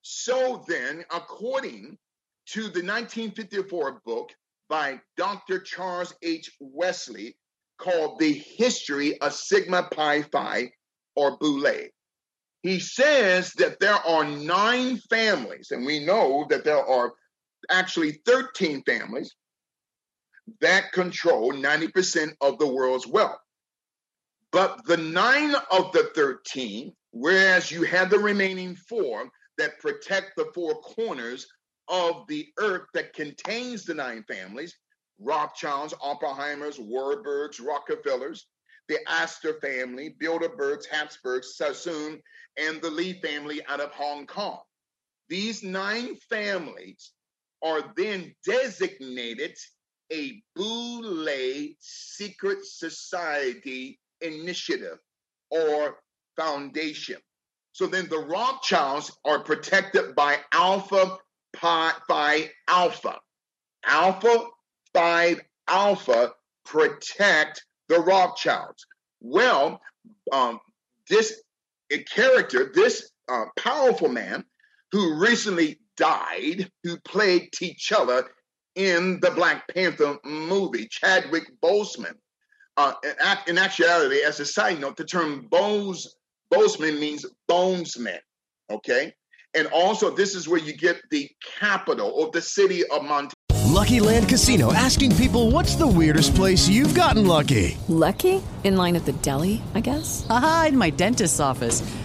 So then, according to the 1954 book by Dr. Charles H. Wesley called The History of Sigma Pi Phi or Boule, he says that there are nine families, and we know that there are actually 13 families that control 90% of the world's wealth. But the nine of the 13, whereas you have the remaining four, that protect the four corners of the earth that contains the nine families Rothschilds, Oppenheimers, Warburgs, Rockefellers, the Astor family, Bilderbergs, Habsburgs, Sassoon, and the Lee family out of Hong Kong. These nine families are then designated a Boule secret society initiative or foundation. So then the Rothschilds are protected by Alpha Phi Alpha. Alpha Phi Alpha protect the Rothschilds. Well, um, this character, this uh, powerful man who recently died, who played T'Challa in the Black Panther movie, Chadwick Boseman. Uh, in, actuality, as a side note, the term Bose, Boseman means bonesman, okay? And also, this is where you get the capital of the city of Montana. Lucky Land Casino asking people what's the weirdest place you've gotten lucky? Lucky? In line at the deli, I guess? Aha, in my dentist's office.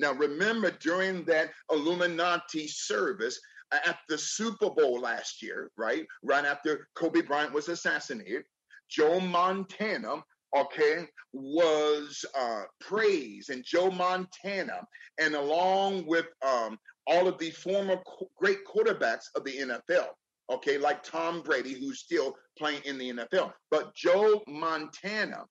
Now, remember during that Illuminati service at the Super Bowl last year, right? Right after Kobe Bryant was assassinated, Joe Montana, okay, was uh, praised, and Joe Montana, and along with um, all of the former qu- great quarterbacks of the NFL, okay, like Tom Brady, who's still playing in the NFL, but Joe Montana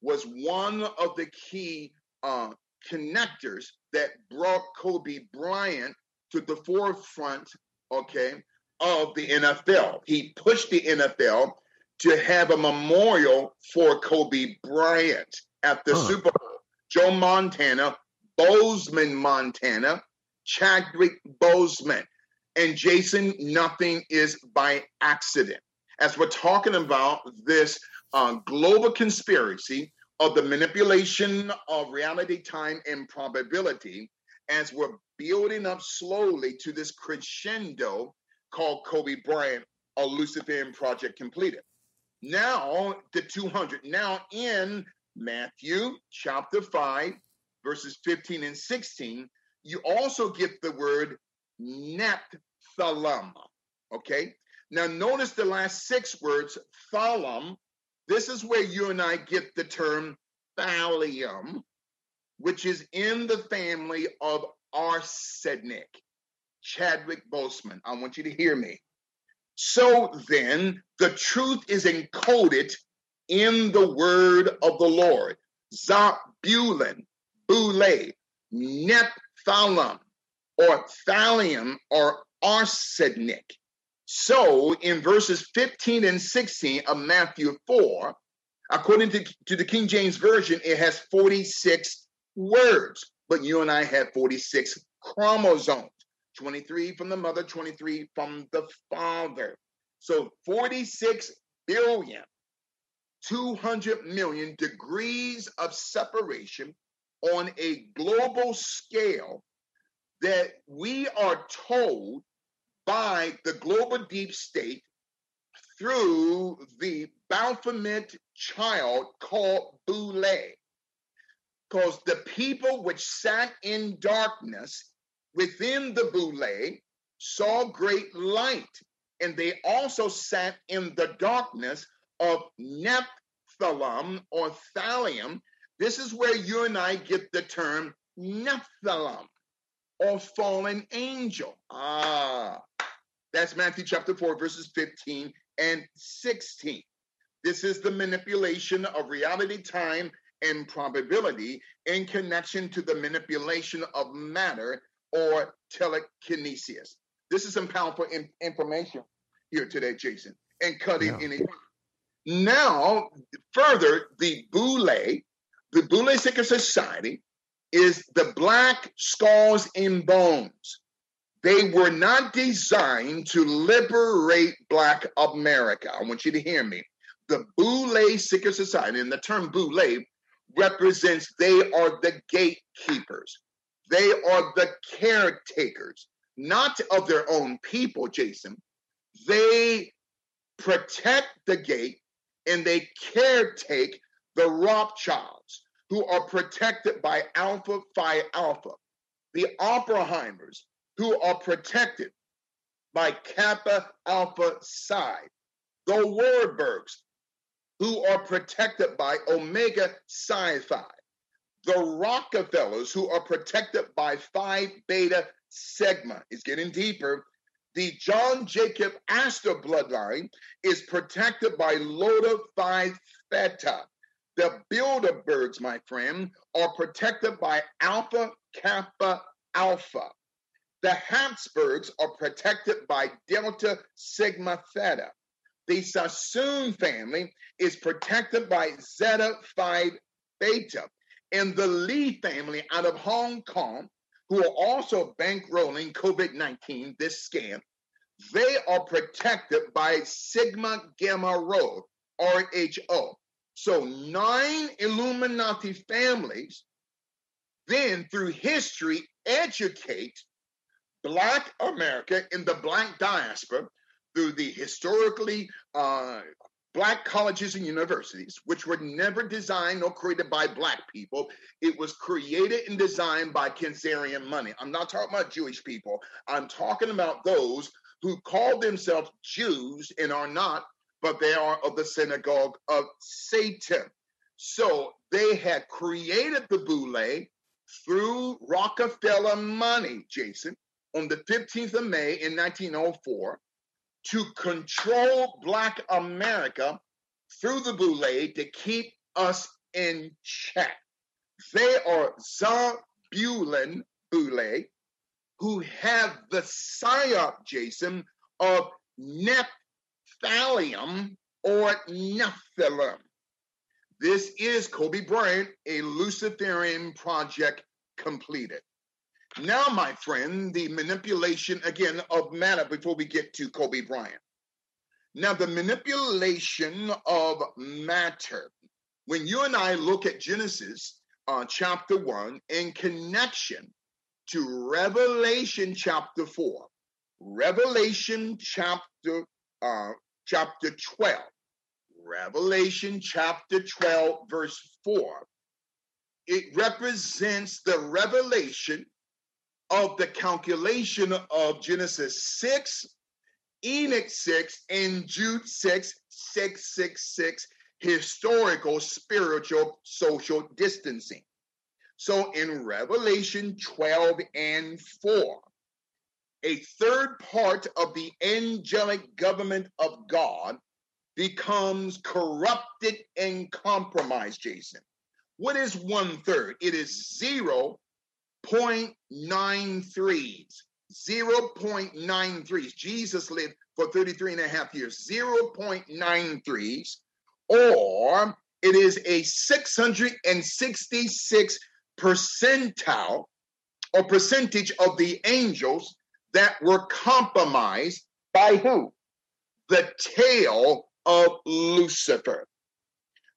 was one of the key uh, connectors that brought Kobe Bryant to the forefront, okay, of the NFL. He pushed the NFL to have a memorial for Kobe Bryant at the huh. Super Bowl. Joe Montana, Bozeman, Montana, Chadwick Boseman, And Jason, nothing is by accident. As we're talking about this uh, global conspiracy of the manipulation of reality, time, and probability as we're building up slowly to this crescendo called Kobe Bryant, a Luciferian project completed. Now, the 200. Now, in Matthew chapter 5, verses 15 and 16, you also get the word Nephthalim. Okay? Now, notice the last six words, Thalam, this is where you and I get the term thallium, which is in the family of arsenic. Chadwick Boseman, I want you to hear me. So then, the truth is encoded in the word of the Lord. Zabulon, Boule, Nephthalim, or thallium, or arsenic. So in verses 15 and 16 of Matthew 4, according to, to the King James Version, it has 46 words, but you and I have 46 chromosomes 23 from the mother, 23 from the father. So 46 billion, 200 million degrees of separation on a global scale that we are told by the global deep state through the Baphomet child called Boule. Because the people which sat in darkness within the Boule saw great light, and they also sat in the darkness of Nephthalim or Thallium. This is where you and I get the term Nephthalim or fallen angel. Ah, that's Matthew chapter 4, verses 15 and 16. This is the manipulation of reality, time, and probability in connection to the manipulation of matter or telekinesis. This is some powerful in- information here today, Jason, and cutting yeah. any. Now, further, the Boule, the Boule Secret Society, is the black skulls and bones. They were not designed to liberate Black America. I want you to hear me. The Boule Secret Society, and the term Boule represents they are the gatekeepers, they are the caretakers, not of their own people, Jason. They protect the gate and they caretake the Rothschilds, who are protected by Alpha Phi Alpha, the Oppenheimers, who are protected by Kappa Alpha Psi, the Warburgs, who are protected by Omega Psi Phi, the Rockefellers, who are protected by Phi Beta Sigma. Is getting deeper. The John Jacob Astor bloodline is protected by Lambda Phi Theta. The Bilderbergs, my friend, are protected by Alpha Kappa Alpha. The Habsburgs are protected by Delta Sigma Theta. The Sassoon family is protected by Zeta Phi Beta. And the Lee family out of Hong Kong, who are also bankrolling COVID 19, this scam, they are protected by Sigma Gamma Rho, RHO. So nine Illuminati families then through history educate Black America in the Black diaspora through the historically uh, Black colleges and universities, which were never designed or created by Black people. It was created and designed by Khazarian money. I'm not talking about Jewish people. I'm talking about those who call themselves Jews and are not, but they are of the synagogue of Satan. So they had created the Boule through Rockefeller money, Jason, on the 15th of May in 1904 to control Black America through the Boule to keep us in check. They are Zabulon Boule, who have the psyop, Jason, of Nephtalium or Nephilim. This is Kobe Bryant, a Luciferian project completed. Now, my friend, the manipulation again of matter before we get to Kobe Bryant. Now, the manipulation of matter. When you and I look at Genesis uh, chapter 1 in connection to Revelation chapter 4, Revelation chapter uh, chapter 12, Revelation chapter 12, verse 4, it represents the revelation of the calculation of Genesis 6, Enoch 6, and Jude 6, 666, historical, spiritual, social distancing. So in Revelation 12 and 4, a third part of the angelic government of God becomes corrupted and compromised, Jason. What is one third? It is zero 0.93s. 0.93s. Jesus lived for 33 and a half years. 0.93s, or it is a 666 percentile or percentage of the angels that were compromised by who? The tail of Lucifer.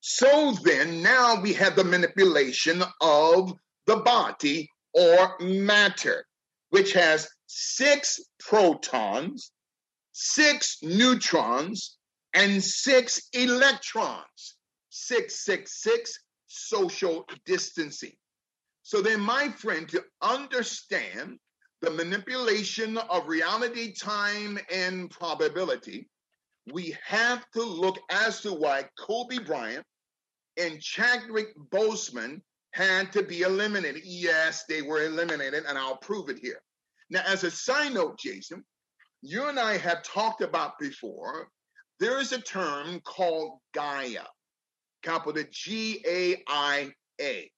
So then, now we have the manipulation of the body or matter, which has six protons, six neutrons, and six electrons. 666 social distancing. So then, my friend, to understand the manipulation of reality, time, and probability, we have to look as to why Kobe Bryant and Chadwick Boseman had to be eliminated. Yes, they were eliminated, and I'll prove it here. Now, as a side note, Jason, you and I have talked about before there is a term called Gaia, capital G A I A.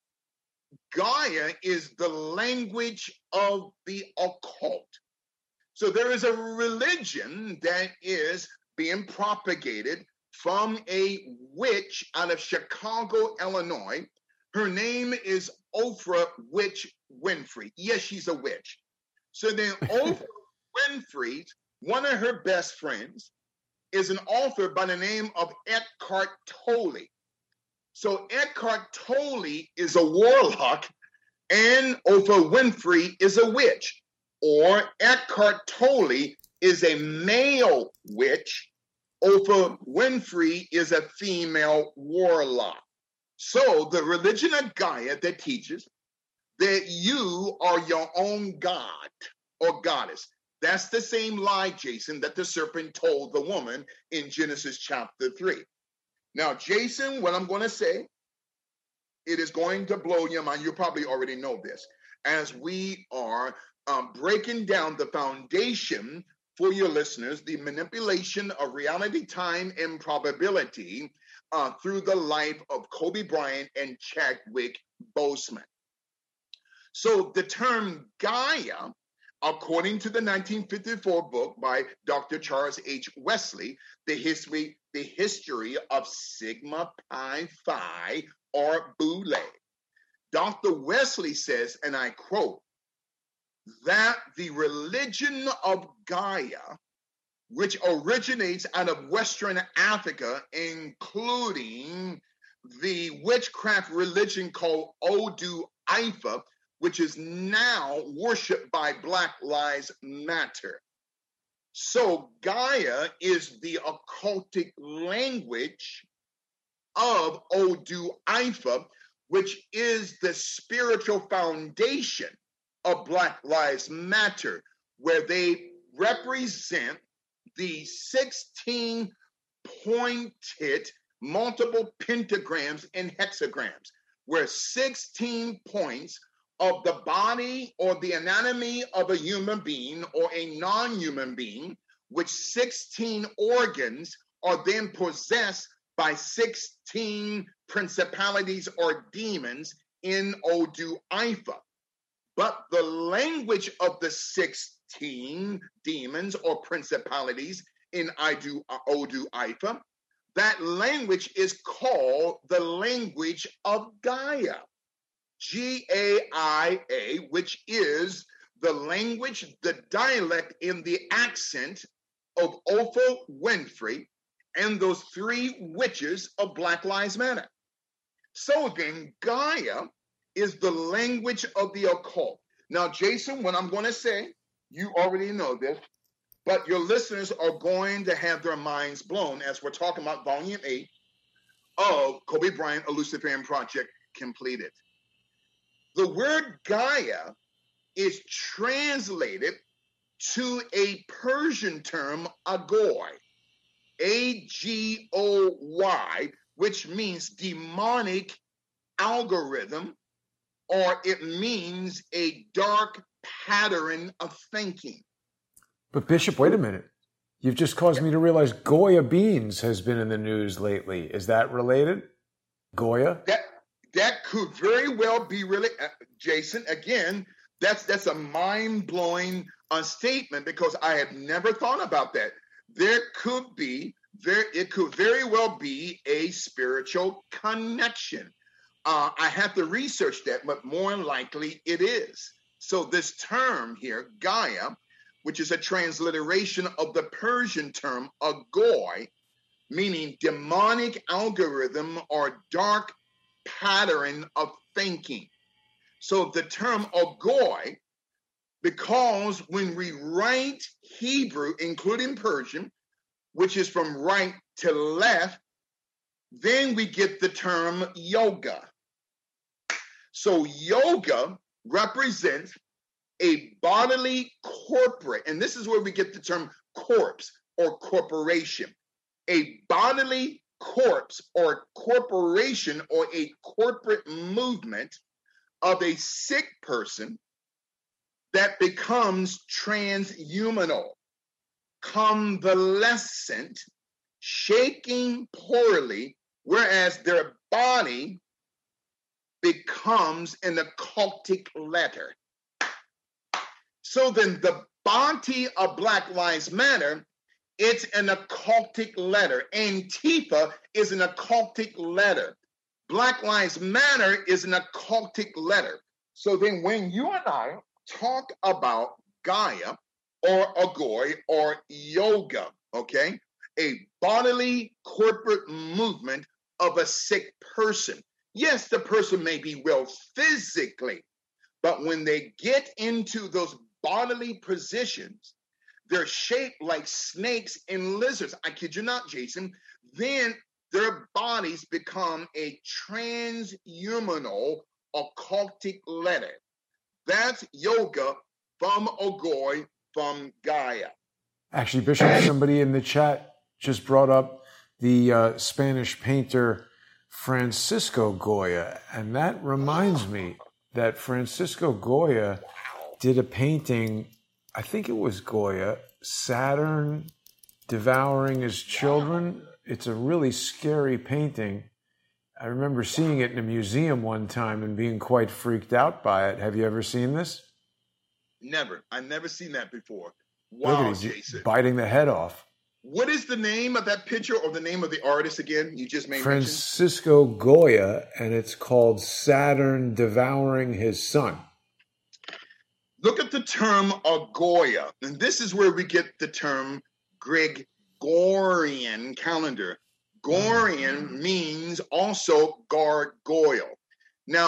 Gaia is the language of the occult. So there is a religion that is being propagated from a witch out of Chicago, Illinois. Her name is Oprah Witch Winfrey. Yes, she's a witch. So then Oprah Winfrey, one of her best friends, is an author by the name of Eckhart Tolle. So Eckhart Tolle is a warlock and Oprah Winfrey is a witch. Or Eckhart Tolle is a male witch. Oprah Winfrey is a female warlock. So the religion of Gaia that teaches that you are your own god or goddess. That's the same lie, Jason, that the serpent told the woman in Genesis chapter 3. Now, Jason, what I'm going to say, it is going to blow your mind. You probably already know this. As we are um, breaking down the foundation for your listeners, the manipulation of reality, time, and probability uh, through the life of Kobe Bryant and Chadwick Boseman. So the term Gaia according to the 1954 book by Dr. Charles H. Wesley, The History, the history of Sigma Pi Phi or Boule. Dr. Wesley says, and I quote, that the religion of Gaia, which originates out of Western Africa, including the witchcraft religion called Odu Ifa, which is now worshiped by Black Lives Matter. So Gaia is the occultic language of Odu Ifa, which is the spiritual foundation of Black Lives Matter, where they represent the 16 pointed multiple pentagrams and hexagrams, where 16 points of the body or the anatomy of a human being or a non human being, which 16 organs are then possessed by 16 principalities or demons in Odu Ifa. But the language of the 16 demons or principalities in Idu, Odu Ifa, that language is called the language of Gaia. G A I A, which is the language, the dialect in the accent of Oprah Winfrey and those three witches of Black Lives Matter. So then, Gaia is the language of the occult. Now, Jason, what I'm going to say, you already know this, but your listeners are going to have their minds blown as we're talking about Volume 8 of Kobe Bryant, a Luciferian Project completed. The word Gaia is translated to a Persian term, agoy, A G O Y, which means demonic algorithm, or it means a dark pattern of thinking. But, Bishop, wait a minute. You've just caused me to realize Goya beans has been in the news lately. Is that related? Goya? That that could very well be really uh, Jason. Again, that's that's a mind blowing uh, statement because I have never thought about that. There could be there it could very well be a spiritual connection. Uh, I have to research that, but more likely it is. So this term here, Gaia, which is a transliteration of the Persian term agoy, meaning demonic algorithm or dark pattern of thinking. So the term agoy, because when we write Hebrew, including Persian, which is from right to left, then we get the term yoga. So yoga represents a bodily corporate, and this is where we get the term corpse or corporation, a bodily corpse or corporation or a corporate movement of a sick person that becomes transhumanal, convalescent, shaking poorly, whereas their body becomes an occultic letter. So then the body of Black Lives Matter, it's an occultic letter. Antifa is an occultic letter. Black Lives Matter is an occultic letter. So then when you and I talk about Gaia or Agoi or yoga, okay, a bodily corporate movement of a sick person. Yes, the person may be well physically, but when they get into those bodily positions, they're shaped like snakes and lizards. I kid you not, Jason. Then their bodies become a transhumanal occultic letter. That's yoga from Ogoi, from Gaia. Actually, Bishop, somebody in the chat just brought up the uh, Spanish painter Francisco Goya. And that reminds me that Francisco Goya did a painting, I think it was Goya, Saturn devouring his children. It's a really scary painting. I remember seeing it in a museum one time and being quite freaked out by it. Have you ever seen this? Never. I've never seen that before. Wow, Jason. Biting the head off. What is the name of that picture or the name of the artist again? You just made Francisco mention? Goya, and it's called Saturn Devouring His Son. Look at the term Goya, and this is where we get the term Gregorian calendar. Gorian means also gargoyle. Now,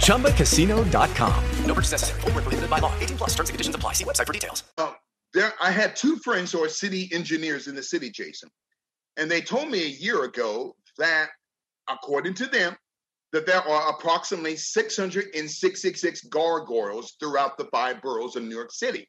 ChumbaCasino.com. No purchase necessary. Full prohibited by law. 18 plus terms and conditions apply. See website for details. Uh, there, I had two friends who are city engineers in the city, Jason. And they told me a year ago that, according to them, that there are approximately 666 gargoyles throughout the five boroughs of New York City.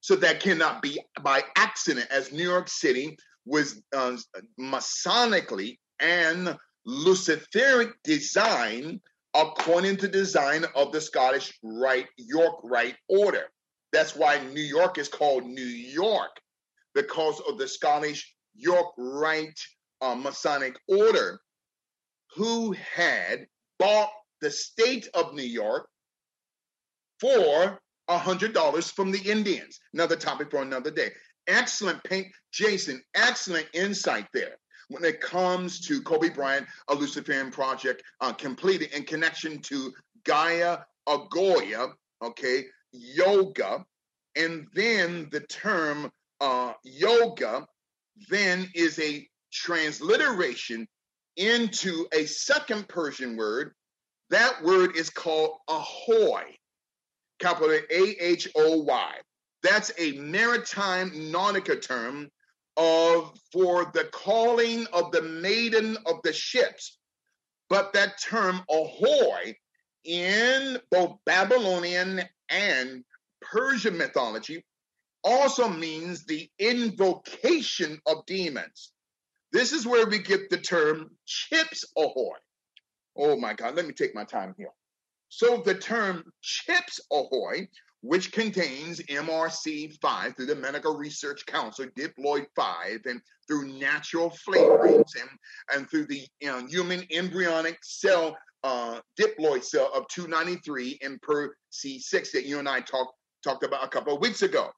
So that cannot be by accident, as New York City was uh, Masonically and Luciferic design according to design of the Scottish Rite York Rite Order. That's why New York is called New York because of the Scottish York Rite uh, Masonic Order, who had bought the state of New York for a $100 from the Indians. Another topic for another day. Excellent paint, Jason, excellent insight there when it comes to Kobe Bryant, a Luciferian project uh, completed in connection to Gaia Agoya, okay, yoga, and then the term uh, yoga then is a transliteration into a second Persian word. That word is called ahoy capital A H O Y. That's a maritime nautica term of for the calling of the maiden of the ships. But that term ahoy in both Babylonian and Persian mythology also means the invocation of demons. This is where we get the term chips ahoy. Oh my God, let me take my time here. So the term Chips Ahoy, which contains MRC5 through the Medical Research Council, Diploid 5, and through natural flavorings and, and through the human embryonic cell, uh, diploid cell of 293 and per C6 that you and I talked talked about a couple of weeks ago.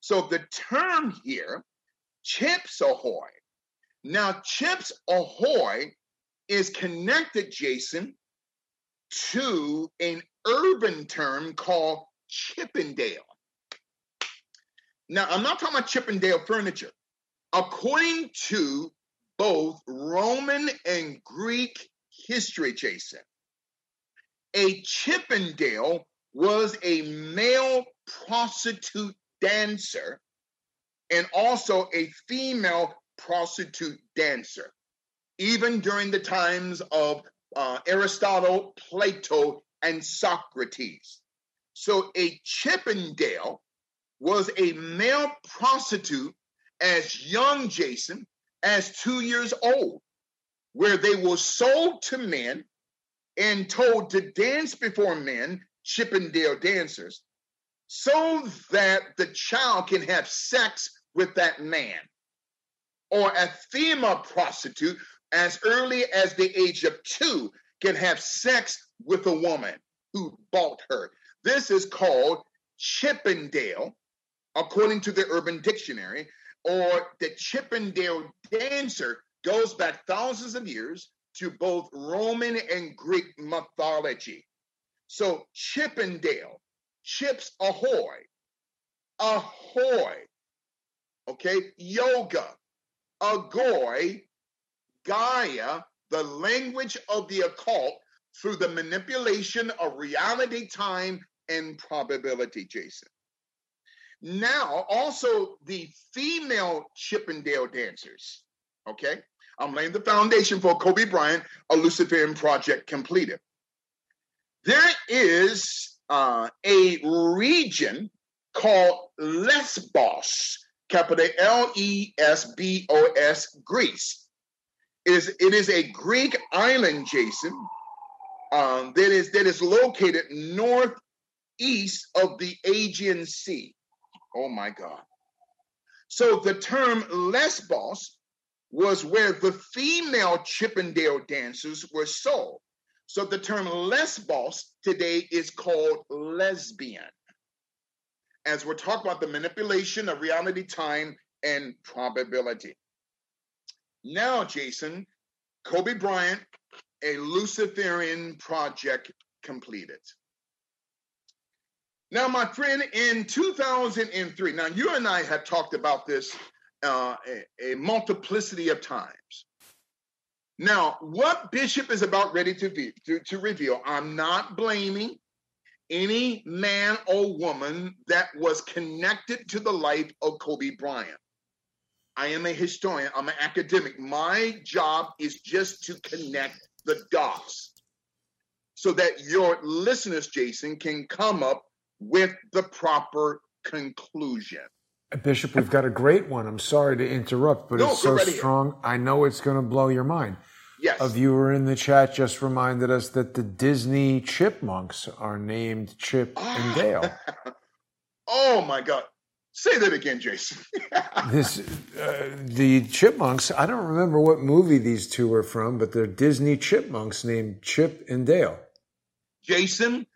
So the term here, Chips Ahoy. Now, Chips Ahoy is connected, Jason, to an urban term called Chippendale. Now, I'm not talking about Chippendale furniture. According to both Roman and Greek history, Jason, a Chippendale was a male prostitute dancer and also a female prostitute dancer, even during the times of uh, Aristotle, Plato, and Socrates. So a Chippendale was a male prostitute as young Jason as two years old, where they were sold to men and told to dance before men, Chippendale dancers, so that the child can have sex with that man. Or a female prostitute, as early as the age of two, can have sex with a woman who bought her. This is called Chippendale, according to the Urban Dictionary, or the Chippendale dancer goes back thousands of years to both Roman and Greek mythology. So Chippendale, chips ahoy, ahoy, okay, yoga, agoy, Gaia, the language of the occult through the manipulation of reality, time, and probability, Jason. Now, also the female Chippendale dancers, okay? I'm laying the foundation for Kobe Bryant, a Luciferian project completed. There is uh, a region called Lesbos, capital L E S B O S, Greece. It is, it is a Greek island, Jason, um, that is that is located northeast of the Aegean Sea. Oh my God! So the term Lesbos was where the female Chippendale dancers were sold. So the term Lesbos today is called lesbian. As we're talking about the manipulation of reality, time, and probability. Now, Jason, Kobe Bryant, a Luciferian project completed. Now, my friend, in 2003, now you and I have talked about this uh, a, a, multiplicity of times. Now, what Bishop is about ready to, be, to, to reveal, I'm not blaming any man or woman that was connected to the life of Kobe Bryant. I am a historian, I'm an academic. My job is just to connect the dots so that your listeners, Jason, can come up with the proper conclusion. Bishop, we've got a great one. I'm sorry to interrupt, but no, it's so strong. I know it's going to blow your mind. Yes. A viewer in the chat just reminded us that the Disney chipmunks are named Chip and Dale. oh my God. Say that again, Jason. this, uh, the chipmunks. I don't remember what movie these two are from, but they're Disney chipmunks named Chip and Dale. Jason,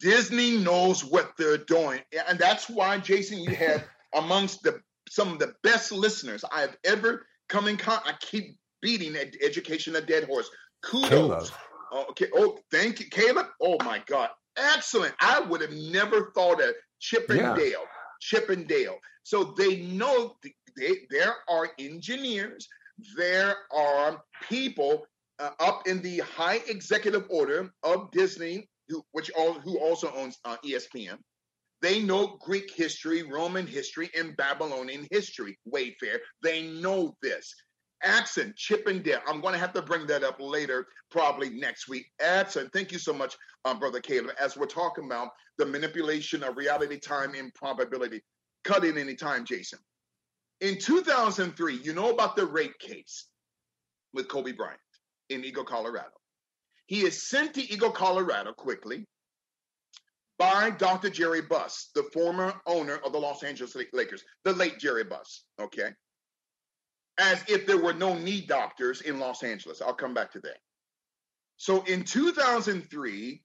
Disney knows what they're doing. And that's why, Jason, you have amongst the some of the best listeners I've ever come in contact. I keep beating ed- education a dead horse. Kudos. Oh, okay. Oh, thank you, Caleb. Oh my God. Excellent. I would have never thought of Chippendale. Yeah. Chippendale. So they know they, there are engineers, there are people uh, up in the high executive order of Disney who, which all, who also owns uh, ESPN. They know Greek history, Roman history, and Babylonian history. Wayfair, they know this. Accent, Chippendale. I'm going to have to bring that up later, probably next week. Accent. Thank you so much, um, Brother Caleb. As we're talking about the manipulation of reality, time, and probability. Cut in any time, Jason. In 2003, you know about the rape case with Kobe Bryant in Eagle, Colorado. He is sent to Eagle, Colorado quickly by Dr. Jerry Buss, the former owner of the Los Angeles Lakers, the late Jerry Buss, okay? As if there were no knee doctors in Los Angeles. I'll come back to that. So in 2003,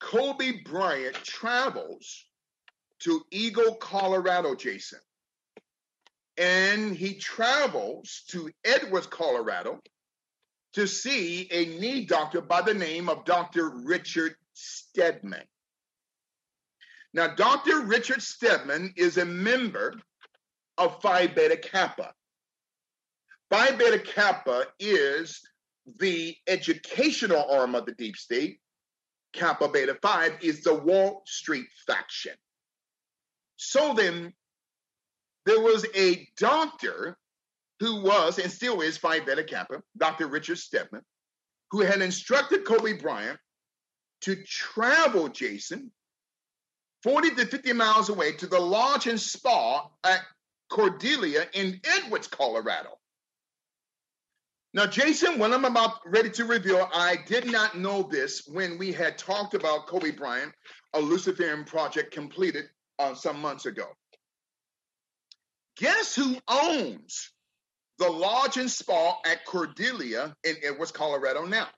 Kobe Bryant travels to Eagle, Colorado, Jason. And he travels to Edwards, Colorado, to see a knee doctor by the name of Dr. Richard Steadman. Now, Dr. Richard Steadman is a member of Phi Beta Kappa. Phi Beta Kappa is the educational arm of the deep state. Kappa Beta Phi is the Wall Street faction. So then, there was a doctor who was and still is Phi Beta Kappa, Dr. Richard Steadman, who had instructed Kobe Bryant to travel, Jason, 40 to 50 miles away to the lodge and spa at Cordelia in Edwards, Colorado. Now, Jason, when I'm about ready to reveal, I did not know this when we had talked about Kobe Bryant, a Luciferian project completed uh, some months ago. Guess who owns the lodge and spa at Cordelia in Edwards, Colorado now?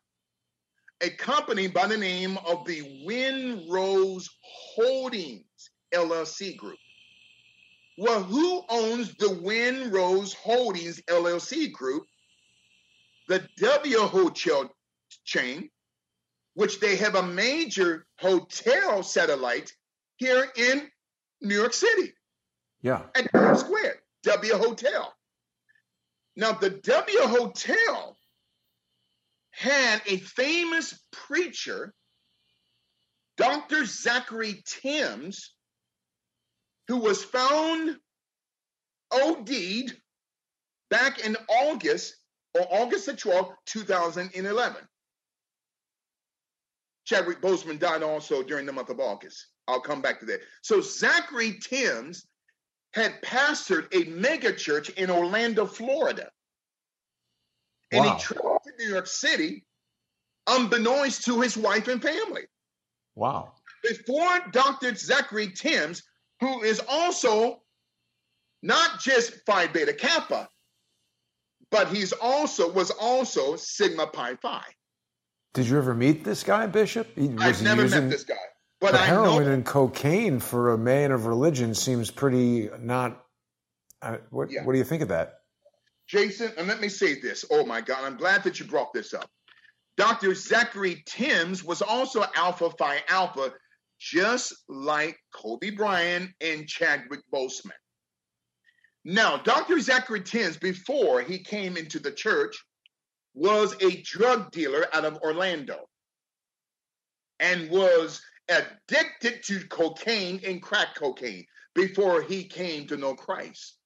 A company by the name of the Windrose Holdings LLC Group. Well, who owns the Windrose Holdings LLC Group? The W Hotel chain, which they have a major hotel satellite here in New York City. Yeah. At Times Square, W Hotel. Now, the W Hotel had a famous preacher, Dr. Zachery Tims, who was found OD'd back in August or August the 12th, 2011. Chadwick Boseman died also during the month of August. I'll come back to that. So Zachery Tims had pastored a megachurch in Orlando, Florida. And Wow. he traveled to New York City unbeknownst to his wife and family. Wow. Before Dr. Zachery Tims, who is also not just Phi Beta Kappa, but he's also was also Sigma Pi Phi. Did you ever meet this guy, Bishop? He, I've never using- met this guy, but, But heroin know and cocaine for a man of religion seems pretty not. Uh, what, Yeah. what do you think of that? Jason, and let me say this. Oh my God, I'm glad that you brought this up. Dr. Zachery Tims was also Alpha Phi Alpha, just like Kobe Bryant and Chadwick Boseman. Now, Dr. Zachery Tims, before he came into the church, was a drug dealer out of Orlando and was addicted to cocaine and crack cocaine before he came to know Christ.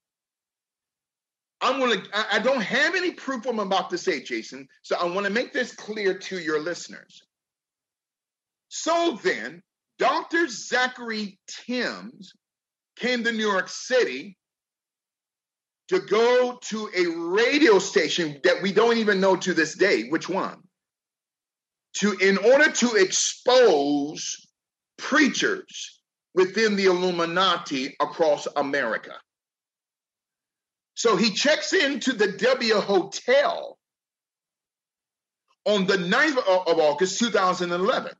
I'm gonna. I don't have any proof I'm about to say, Jason. So I want to make this clear to your listeners. So then, Dr. Zachery Tims came to New York City to go to a radio station that we don't even know to this day which one. To in order to expose preachers within the Illuminati across America. So he checks into the W Hotel on the 9th of August 2011.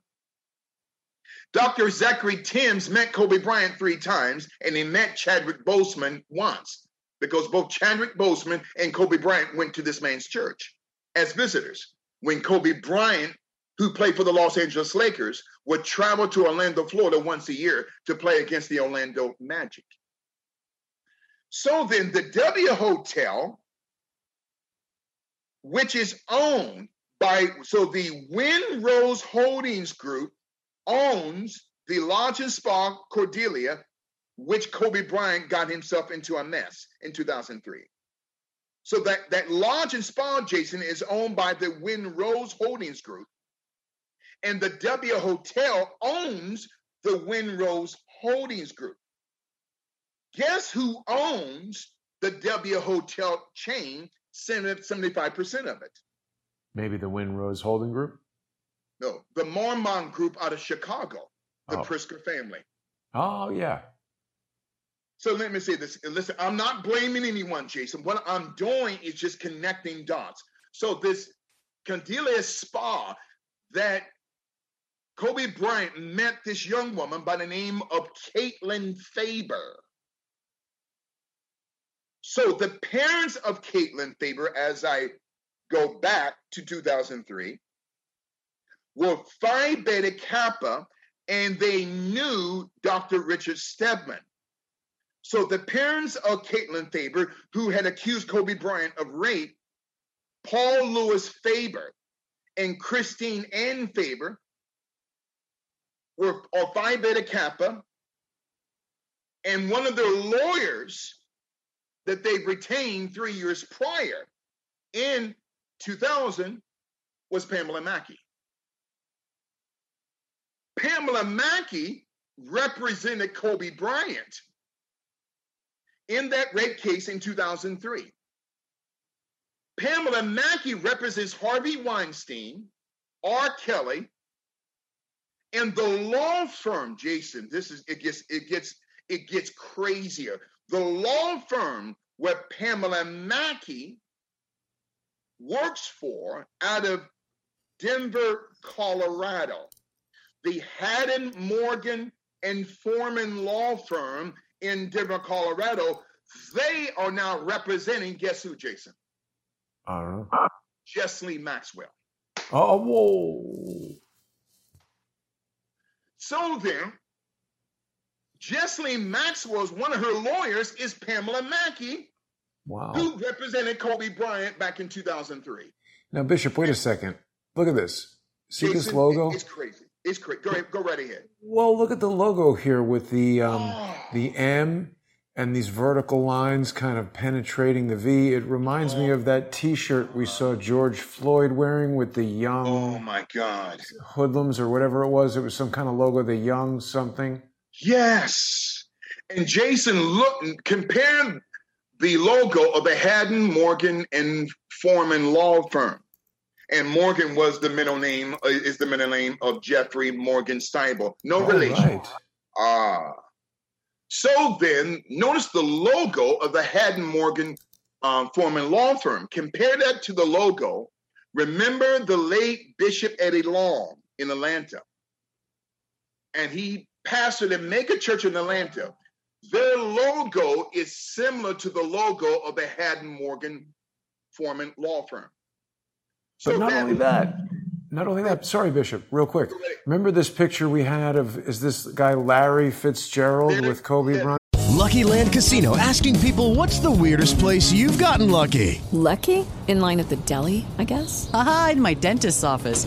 Dr. Zachery Tims met Kobe Bryant three times, and he met Chadwick Boseman once because both Chadwick Boseman and Kobe Bryant went to this man's church as visitors. When Kobe Bryant, who played for the Los Angeles Lakers, would travel to Orlando, Florida once a year to play against the Orlando Magic. So then the W Hotel, which is owned by, so the Windrose Holdings Group owns the Lodge and Spa Cordelia, which Kobe Bryant got himself into a mess in 2003. So that, that Lodge and Spa, Jason, is owned by the Windrose Holdings Group. And the W Hotel owns the Windrose Holdings Group. Guess who owns the W Hotel chain? 75% of it. Maybe the Windrose Holding Group. No, the Marmon group out of Chicago, the Oh. Pritzker family. Oh yeah. So let me say this. Listen, I'm not blaming anyone, Jason. What I'm doing is just connecting dots. So this Candelia Spa that Kobe Bryant met this young woman by the name of Katelyn Faber. So the parents of Katelyn Faber, as I go back to 2003, were Phi Beta Kappa, and they knew Dr. Richard Steadman. So the parents of Katelyn Faber, who had accused Kobe Bryant of rape, Paul Lewis Faber and Christine Ann Faber, were or Phi Beta Kappa, and one of their lawyers that they retained three years prior in 2000 was Pamela Mackey. Pamela Mackey represented Kobe Bryant in that rape case in 2003. Pamela Mackey represents Harvey Weinstein, R. Kelly, and the law firm, Jason. This is it gets it gets it gets crazier. The law firm where Pamela Mackey works for out of Denver, Colorado. The Haddon Morgan and Foreman law firm in Denver, Colorado, they are now representing, guess who, Jason? Uh-huh. I don't know. Jessley Maxwell. Oh, whoa. So then, Jessley Maxwell's one of her lawyers is Pamela Mackey, Wow. who represented Kobe Bryant back in 2003. Now, Bishop, wait a second. Look at this. See this logo? It's crazy. It's crazy. Go, ahead, go right ahead. Well, look at the logo here with the um, Oh. the M and these vertical lines kind of penetrating the V. It reminds me of that T-shirt we saw George Floyd wearing with the young Oh my God. hoodlums or whatever it was. It was some kind of logo, the young something. Yes. And Jason, look, compare the logo of the Haddon, Morgan, and Foreman law firm. And Morgan was the middle name, uh, is the middle name of Jeffrey Morgan Steibel. No All relation. right. Ah. So then, notice the logo of the Haddon Morgan um, Foreman law firm. Compare that to the logo. Remember the late Bishop Eddie Long in Atlanta? And he pastored and make a mega church in Atlanta. Their logo is similar to the logo of the Haddon Morgan Foreman law firm. But not only that, not only that. Sorry, Bishop. Real quick. Remember this picture we had of is this guy Larry Fitzgerald with Kobe Bryant? Lucky Land Casino asking people what's the weirdest place you've gotten lucky? Lucky? In line at the deli, I guess? Aha, in my dentist's office.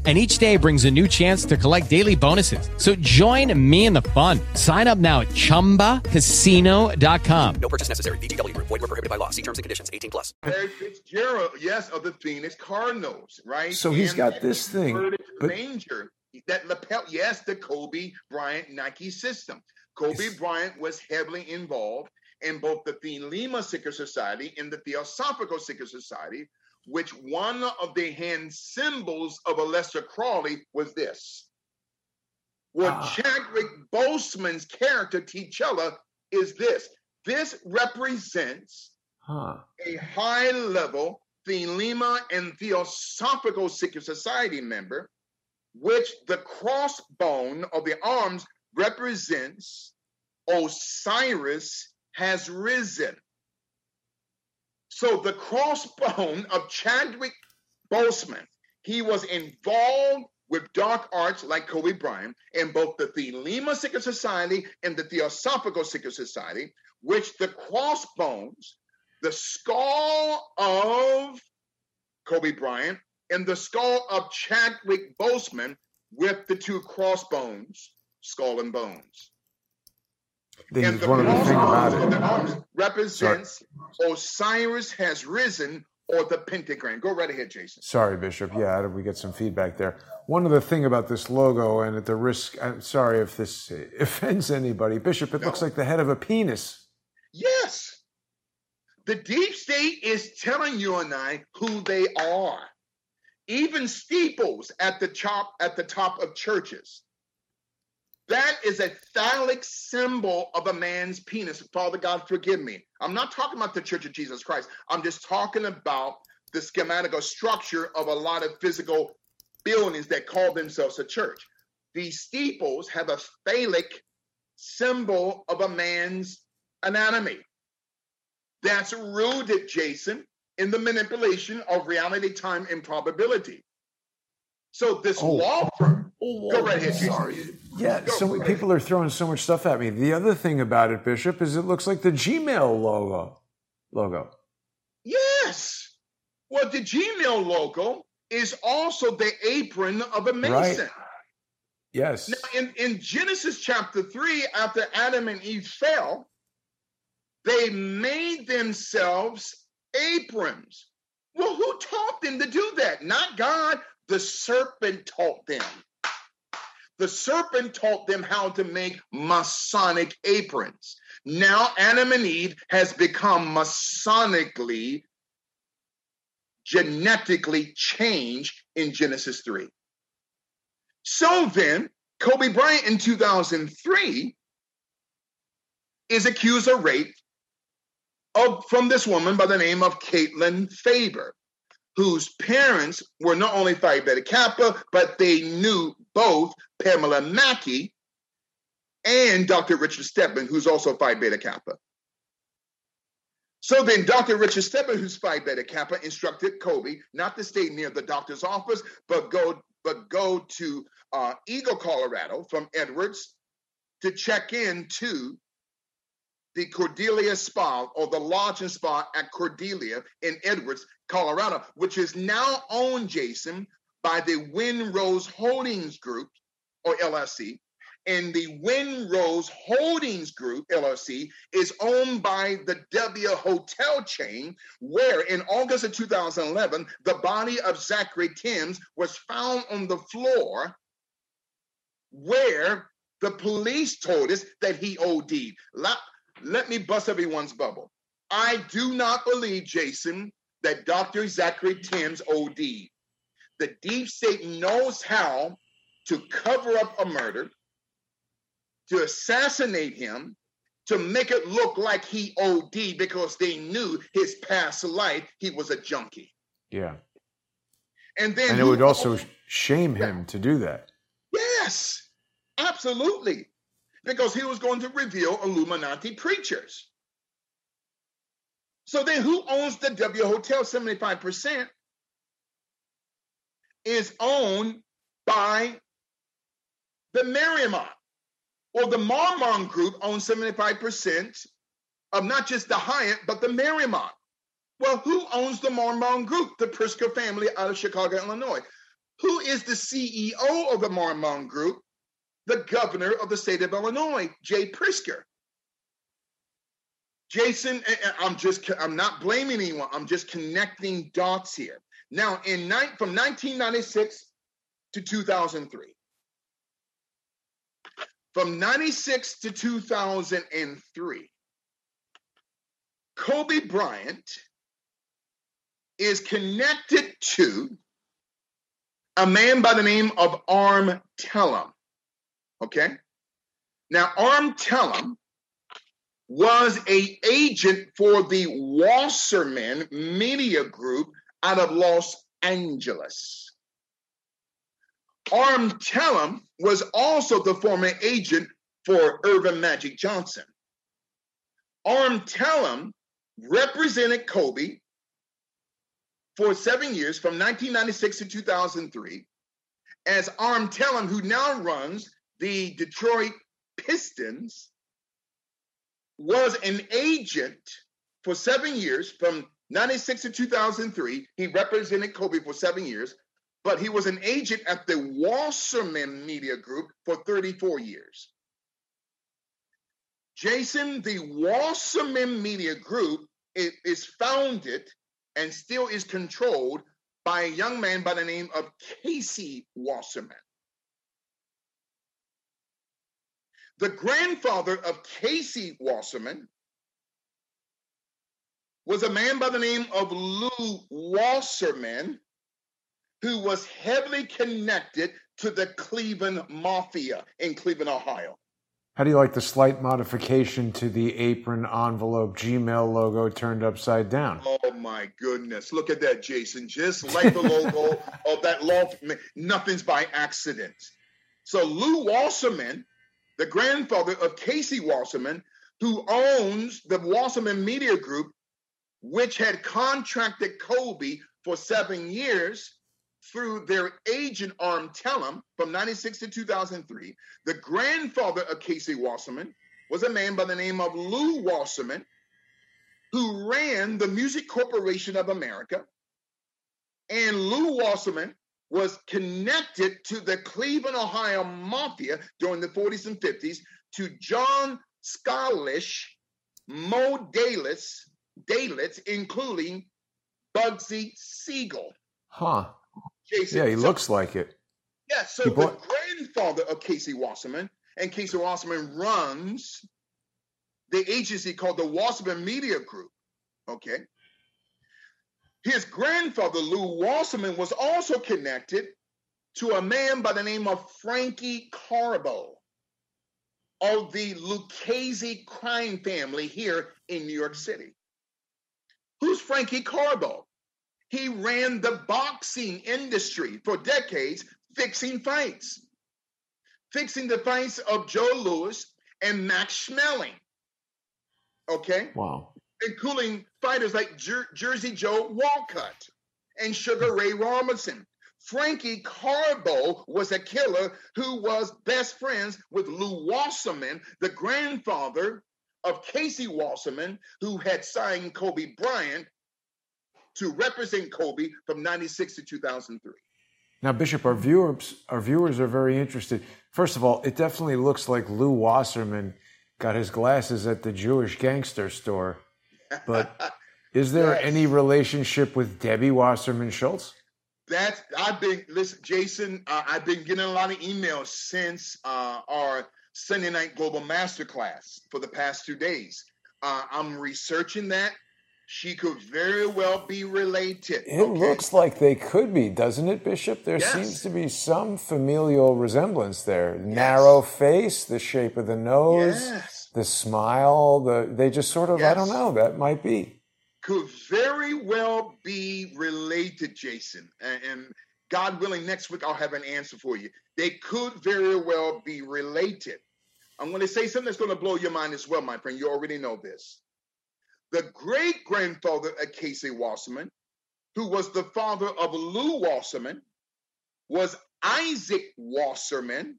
And each day brings a new chance to collect daily bonuses. So join me in the fun. Sign up now at ChumbaCasino.com. No purchase necessary. VGW Group. Void were prohibited by law. See terms and conditions. 18 plus. Larry Fitzgerald, yes, of the Phoenix Cardinals, right? So he's And got this thing, converted but- manger, that lapel, yes, the Kobe Bryant Nike system. Kobe Bryant was heavily involved in both the Thelema Secret Society and the Theosophical Secret Society, which one of the hand symbols of Aleister Crowley was this. Well, Ah. Chadwick Boseman's character, T'Challa, is this. This represents Huh. a high level Thelema and Theosophical Secret Society member, which the crossbone of the arms represents Osiris has risen. So the crossbone of Chadwick Boseman, he was involved with dark arts like Kobe Bryant in both the Thelema Secret Society and the Theosophical Secret Society, which the crossbones the skull of Kobe Bryant and the skull of Chadwick Boseman with the two crossbones, skull and bones. And the one of the of it. the arms represents Osiris has risen or the pentagram. Go right ahead, Jason. Sorry, Bishop. Yeah, did we get some feedback there? One other thing about this logo, and at the risk, I'm sorry if this offends anybody, Bishop, it No. looks like the head of a penis. Yes. The deep state is telling you and I who they are. Even steeples at the top at the top of churches. That is a phallic symbol of a man's penis. Father God, forgive me. I'm not talking about the Church of Jesus Christ. I'm just talking about the schematic or structure of a lot of physical buildings that call themselves a church. These steeples have a phallic symbol of a man's anatomy. That's rooted, Jason, in the manipulation of reality, time, and probability. So this Oh. law firm, go right ahead, Jason. Sorry. Yeah, so many people are throwing so much stuff at me. The other thing about it, Bishop, is it looks like the Gmail logo. Logo. Yes. Well, the Gmail logo is also the apron of a Right. mason. Yes. Now, in, in Genesis chapter 3, after Adam and Eve fell, they made themselves aprons. Well, who taught them to do that? Not God. The serpent taught them. The serpent taught them how to make Masonic aprons. Now Adam and Eve has become Masonically, genetically changed in Genesis 3. So then, Kobe Bryant in 2003 is accused of rape of, from this woman by the name of Katelyn Faber, whose parents were not only Phi Beta Kappa, but they knew both Pamela Mackey and Dr. Richard Steadman, who's also Phi Beta Kappa. So then, Dr. Richard Steadman, who's Phi Beta Kappa, instructed Kobe not to stay near the doctor's office, but go but go to uh, Eagle, Colorado, from Edwards to check in to the Cordelia Spa or the Lodge and Spa at Cordelia in Edwards, Colorado, which is now owned, Jason, by the Windrose Holdings Group or LLC. And the Windrose Holdings Group, LLC, is owned by the W Hotel chain, where in August of 2011, the body of Zachery Tims was found on the floor where the police told us that he OD'd. Let, me bust everyone's bubble. I do not believe, Jason, that Dr. Zachery Tims OD'd. The deep state knows how to cover up a murder, to assassinate him, to make it look like he OD because they knew his past life he was a junkie. Yeah. And then And it would also shame him to do that. Yes, absolutely. Because he was going to reveal Illuminati preachers. So then who owns the W Hotel 75%? Is owned by the Marymount or the Marmon Group owns 75% of not just the Hyatt, but the Marymount. Well, who owns the Marmon Group? The Pritzker family out of Chicago, Illinois. Who is the CEO of the Marmon Group? The governor of the state of Illinois, Jay Pritzker. Jason, eh, eh, I'm just, I'm not blaming anyone. I'm just connecting dots here. Now, in night from 1996 to 2003, from 96 to 2003, Kobe Bryant is connected to a man by the name of Arn Tellem. Okay. Now, Arn Tellem was a agent for the Wasserman Media Group out of Los Angeles. Arn Tellem was also the former agent for Earvin Magic Johnson. Arn Tellem represented Kobe for seven years from 1996 to 2003 as Arn Tellem, who now runs the Detroit Pistons, was an agent for seven years from 96 to 2003. He represented Kobe for seven years, but he was an agent at the Wasserman Media Group for 34 years. Jason, the Wasserman Media Group is founded and still is controlled by a young man by the name of Casey Wasserman. The grandfather of Casey Wasserman was a man by the name of Lew Wasserman, who was heavily connected to the Cleveland Mafia in Cleveland, Ohio. How do you like the slight modification to the apron envelope Gmail logo turned upside down? Oh my goodness. Look at that, Jason. Just like the logo of that law, nothing's by accident. So Lew Wasserman, the grandfather of Casey Wasserman, who owns the Wasserman Media Group, which had contracted Kobe for seven years, through their agent Arn Tellem from 96 to 2003. The grandfather of Casey Wasserman was a man by the name of Lew Wasserman, who ran the Music Corporation of America. And Lew Wasserman was connected to the Cleveland, Ohio Mafia during the 40s and 50s to John Scalish, Moe Dalitz, Dalitz, including Bugsy Siegel. Huh. Jason. Yeah, he So- looks like it. Yeah, so He the grandfather of Casey Wasserman, and Casey Wasserman runs the agency called the Wasserman Media Group. Okay. His grandfather, Lew Wasserman, was also connected to a man by the name of Frankie Carbo of the Lucchese crime family here in New York City. Who's Frankie Carbo? He ran the boxing industry for decades, fixing fights, fixing the fights of Joe Louis and Max Schmeling. Okay? Wow. Including fighters like Jer- Jersey Joe Walcott and Sugar Ray Robinson. Frankie Carbo was a killer who was best friends with Lew Wasserman, the grandfather of Casey Wasserman, who had signed Kobe Bryant to represent Kobe from 96 to 2003. Now, Bishop, our viewers, our viewers are very interested. First of all, it definitely looks like Lew Wasserman got his glasses at the Jewish gangster store. But is there Yes. any relationship with Debbie Wasserman Schultz? That's I've been listen, Jason. Uh, I've been getting a lot of emails since uh, our Sunday night global masterclass for the past two days. Uh, I'm researching that. She could very well be related. It looks like they could be, doesn't it, Bishop? There Yes. seems to be some familial resemblance there. Narrow face, the shape of the nose, Yes. The smile, the they just sort of I don't know, that might be. could very well be related, Jason. And, and God willing, next week I'll have an answer for you. They could very well be related. I'm going to say something that's going to blow your mind as well, my friend. You already know this. The great grandfather of Casey Wasserman, who was the father of Lew Wasserman, was Isaac Wasserman,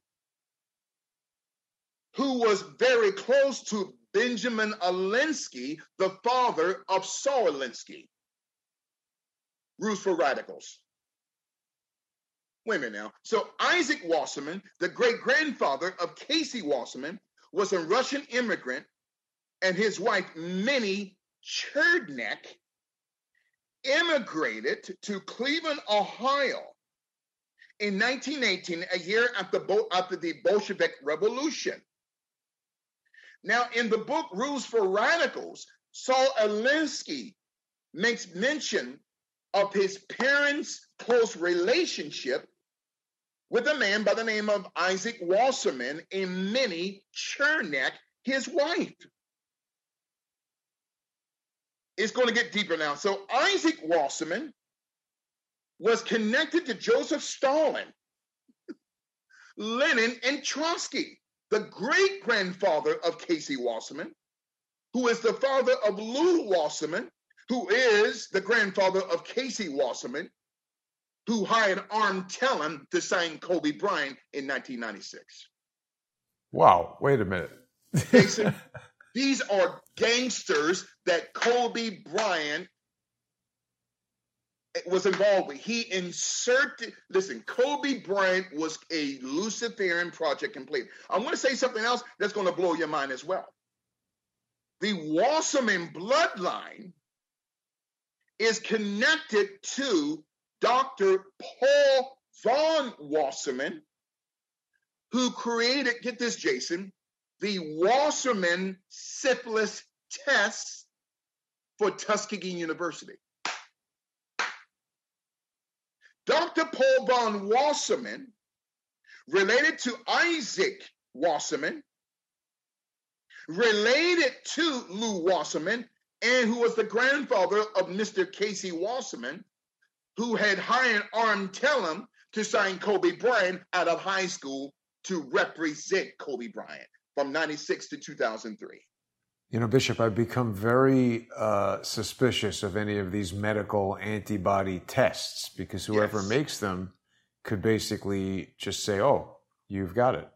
who was very close to Benjamin Alinsky, the father of Saul Alinsky. Rules for Radicals. Wait a minute now. So Isaac Wasserman, the great grandfather of Casey Wasserman, was a Russian immigrant, and his wife, Minnie Cherdnek, immigrated to Cleveland, Ohio in 1918, a year after, Bo- after the Bolshevik Revolution. Now, in the book Rules for Radicals, Saul Alinsky makes mention of his parents' close relationship with a man by the name of Isaac Wasserman and Minnie Chernak, his wife. It's going to get deeper now. So, Isaac Wasserman was connected to Joseph Stalin, Lenin, and Trotsky the great grandfather of Casey Wasserman, who is the father of Lew Wasserman, who is the grandfather of Casey Wasserman, who hired Arn Tellem to sign Kobe Bryant in 1996. Wow, wait a minute. Jason, these are gangsters that Kobe Bryant was involved with. He inserted, listen, Kobe Bryant was a Luciferian project complete. I'm going to say something else that's going to blow your mind as well. The Wasserman bloodline is connected to Dr. Paul von Wasserman, who created, get this, Jason, the Wasserman syphilis test for Tuskegee University. Dr. Paul von Wasserman, related to Isaac Wasserman, related to Lew Wasserman, and who was the grandfather of Mr. Casey Wasserman, who had hired Arn Tellem to sign Kobe Bryant out of high school to represent Kobe Bryant from 96 to 2003. You know, Bishop, I've become very uh, suspicious of any of these medical antibody tests because whoever Yes. makes them could basically just say, oh, you've got it.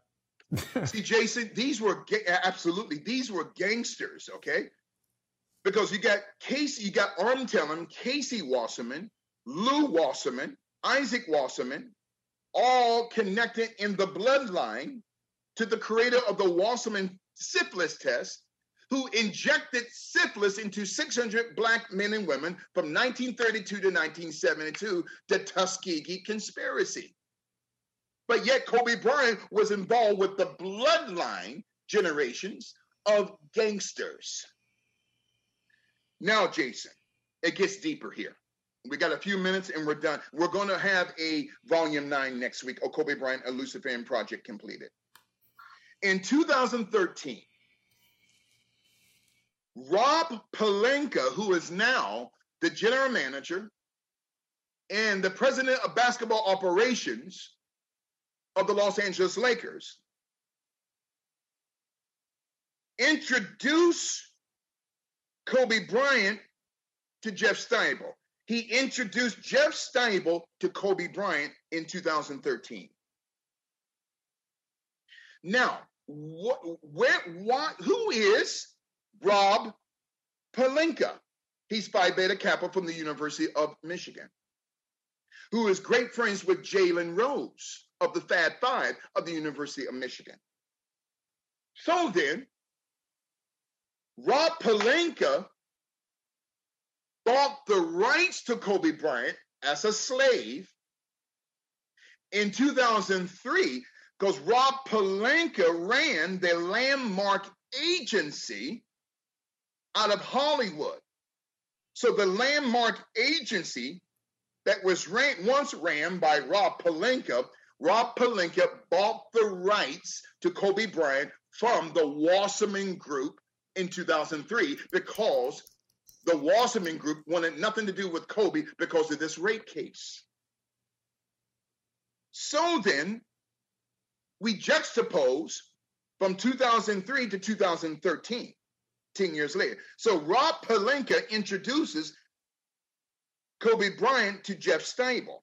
See, Jason, these were ga- absolutely these were gangsters, okay? Because you got Casey, you got Arm Casey Wasserman, Lew Wasserman, Isaac Wasserman, all connected in the bloodline to the creator of the Wasserman syphilis test, who injected syphilis into 600 black men and women from 1932 to 1972, the Tuskegee conspiracy. But yet, Kobe Bryant was involved with the bloodline generations of gangsters. Now, Jason, it gets deeper here. We got a few minutes and we're done. We're going to have a volume nine next week, a Kobe Bryant, a Luciferian project completed. In 2013, Rob Pelinka, who is now the general manager and the president of basketball operations of the Los Angeles Lakers, introduced Kobe Bryant to Jeff Stibel. He introduced Jeff Stibel to Kobe Bryant in 2013. Now, what, where, what, who is Rob Pelinka? He's Phi Beta Kappa from the University of Michigan, who is great friends with Jalen Rose of the Fab Five of the University of Michigan. So then, Rob Pelinka bought the rights to Kobe Bryant as a slave in 2003 because Rob Pelinka ran the Landmark Agency out of Hollywood. So the Landmark Agency that was ran, once ran by Rob Pelinka, Rob Pelinka bought the rights to Kobe Bryant from the Wasserman Group in 2003 because the Wasserman Group wanted nothing to do with Kobe because of this rape case. So then, we juxtapose from 2003 to 2013, 10 years later. So Rob Pelinka introduces Kobe Bryant to Jeff Stibel.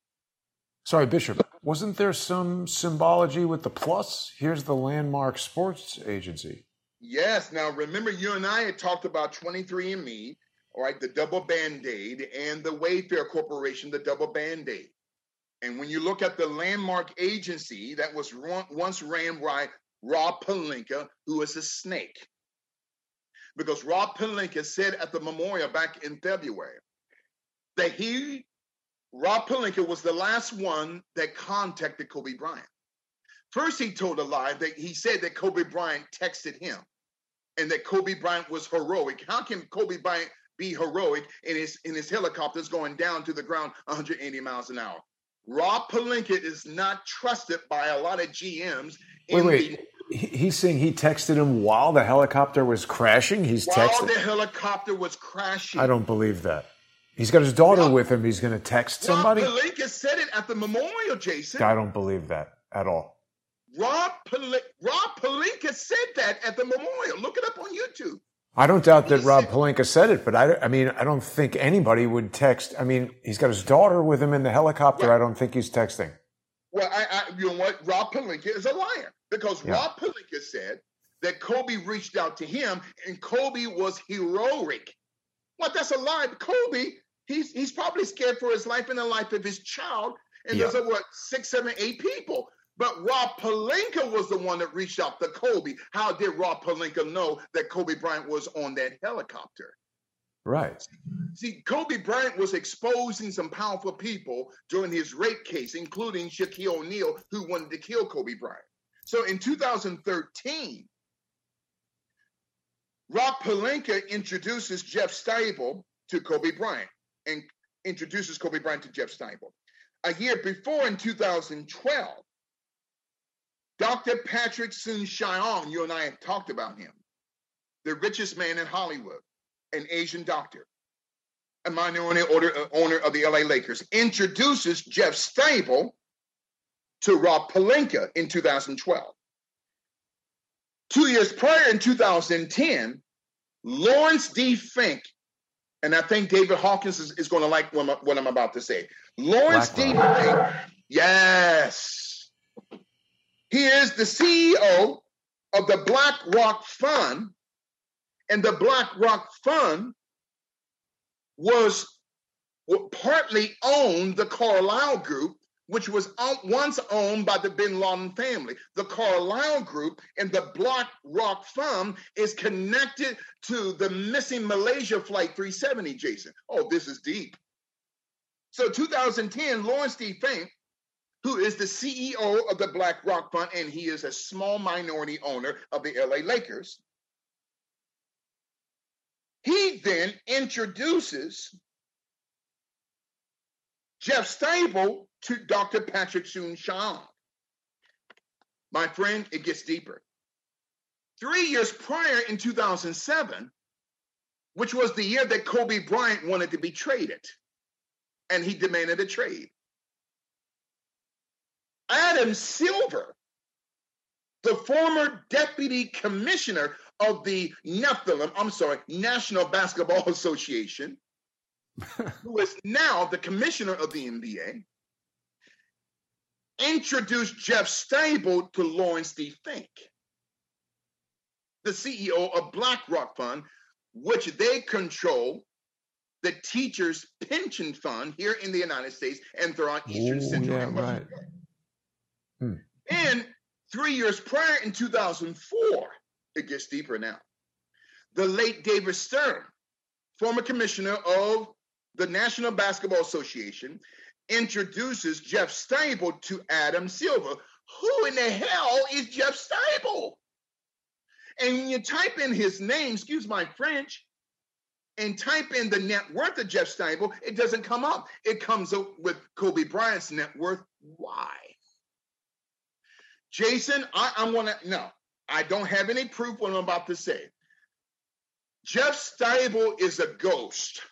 Sorry, Bishop, wasn't there some symbology with the plus? Here's the Landmark Sports Agency. Yes. Now, remember, you and I had talked about 23andMe, all right, the double band aid, and the Wayfair Corporation, the double band aid. And when you look at the Landmark Agency that was once ran by Rob Pelinka, who is a snake. Because Rob Pelinka said at the memorial back in February that he, Rob Pelinka, was the last one that contacted Kobe Bryant. First, he told a lie that he said that Kobe Bryant texted him and that Kobe Bryant was heroic. How can Kobe Bryant be heroic in his in his helicopters going down to the ground 180 miles an hour? Rob Pelinka is not trusted by a lot of GMs. Wait, wait. He- He's saying he texted him while the helicopter was crashing. He's while the helicopter was crashing. I don't believe that. He's got his daughter with him. He's going to text somebody. Rob Pelinka said it at the memorial, Jason. I don't believe that at all. Rob, Pal- Rob Pelinka said that at the memorial. Look it up on YouTube. I don't doubt that Rob Pelinka said it, but I, I mean, I don't think anybody would text. I mean, he's got his daughter with him in the helicopter. I don't think he's texting. Well, I, I, you know what? Rob Pelinka is a liar because Yeah. Rob Pelinka said that Kobe reached out to him and Kobe was heroic. What? That's a lie. Kobe, he's he's probably scared for his life and the life of his child. And there's Yeah. a, what six, seven, eight people. But Rob Pelinka was the one that reached out to Kobe. How did Rob Pelinka know that Kobe Bryant was on that helicopter? Right. See, Kobe Bryant was exposing some powerful people during his rape case, including Shaquille O'Neal, who wanted to kill Kobe Bryant. So in 2013, Rob Pelinka introduces Jeff Staple to Kobe Bryant and introduces Kobe Bryant to Jeff Staple. A year before, in 2012, Dr. Patrick Soon-Shiong, you and I have talked about him, the richest man in Hollywood, an Asian doctor, a minority owner, uh, owner of the LA Lakers, introduces Jeff Stable to Rob Pelinka in 2012. Two years prior, in 2010, Laurence D. Fink, and I think David Hawkins is, is going to like what I'm, what I'm, about to say. Laurence D. Fink, yes, he is the CEO of the BlackRock Fund, and the Black Rock Fund was partly owned the Carlyle Group, which was once owned by the Bin Laden family. The Carlyle Group and the Black Rock Fund is connected to the missing Malaysia Flight 370, Jason. Oh, this is deep. So 2010, Laurence D. Fink, who is the CEO of the Black Rock Fund, and he is a small minority owner of the LA Lakers, he then introduces Jeff Stable to Dr. Patrick Soon-Shiong. My friend, it gets deeper. Three years prior in 2007, which was the year that Kobe Bryant wanted to be traded, and he demanded a trade. Adam Silver, the former deputy commissioner of the Nephilim, I'm sorry, National Basketball Association, who is now the commissioner of the NBA, introduced Jeff Staple to Laurence D. Fink, the CEO of BlackRock Fund, which they control the teachers' pension fund here in the United States and throughout Eastern Ooh, Central yeah, and Western right. Europe. Hmm. And three years prior, in 2004, it gets deeper now. The late David Stern, former commissioner of the National Basketball Association, introduces Jeff Staple to Adam Silver. Who in the hell is Jeff Staple? And when you type in his name, excuse my French, and type in the net worth of Jeff Staple, it doesn't come up. It comes up with Kobe Bryant's net worth. Why? Jason, I, I want to no, I don't have any proof what I'm about to say. Jeff Staple is a ghost.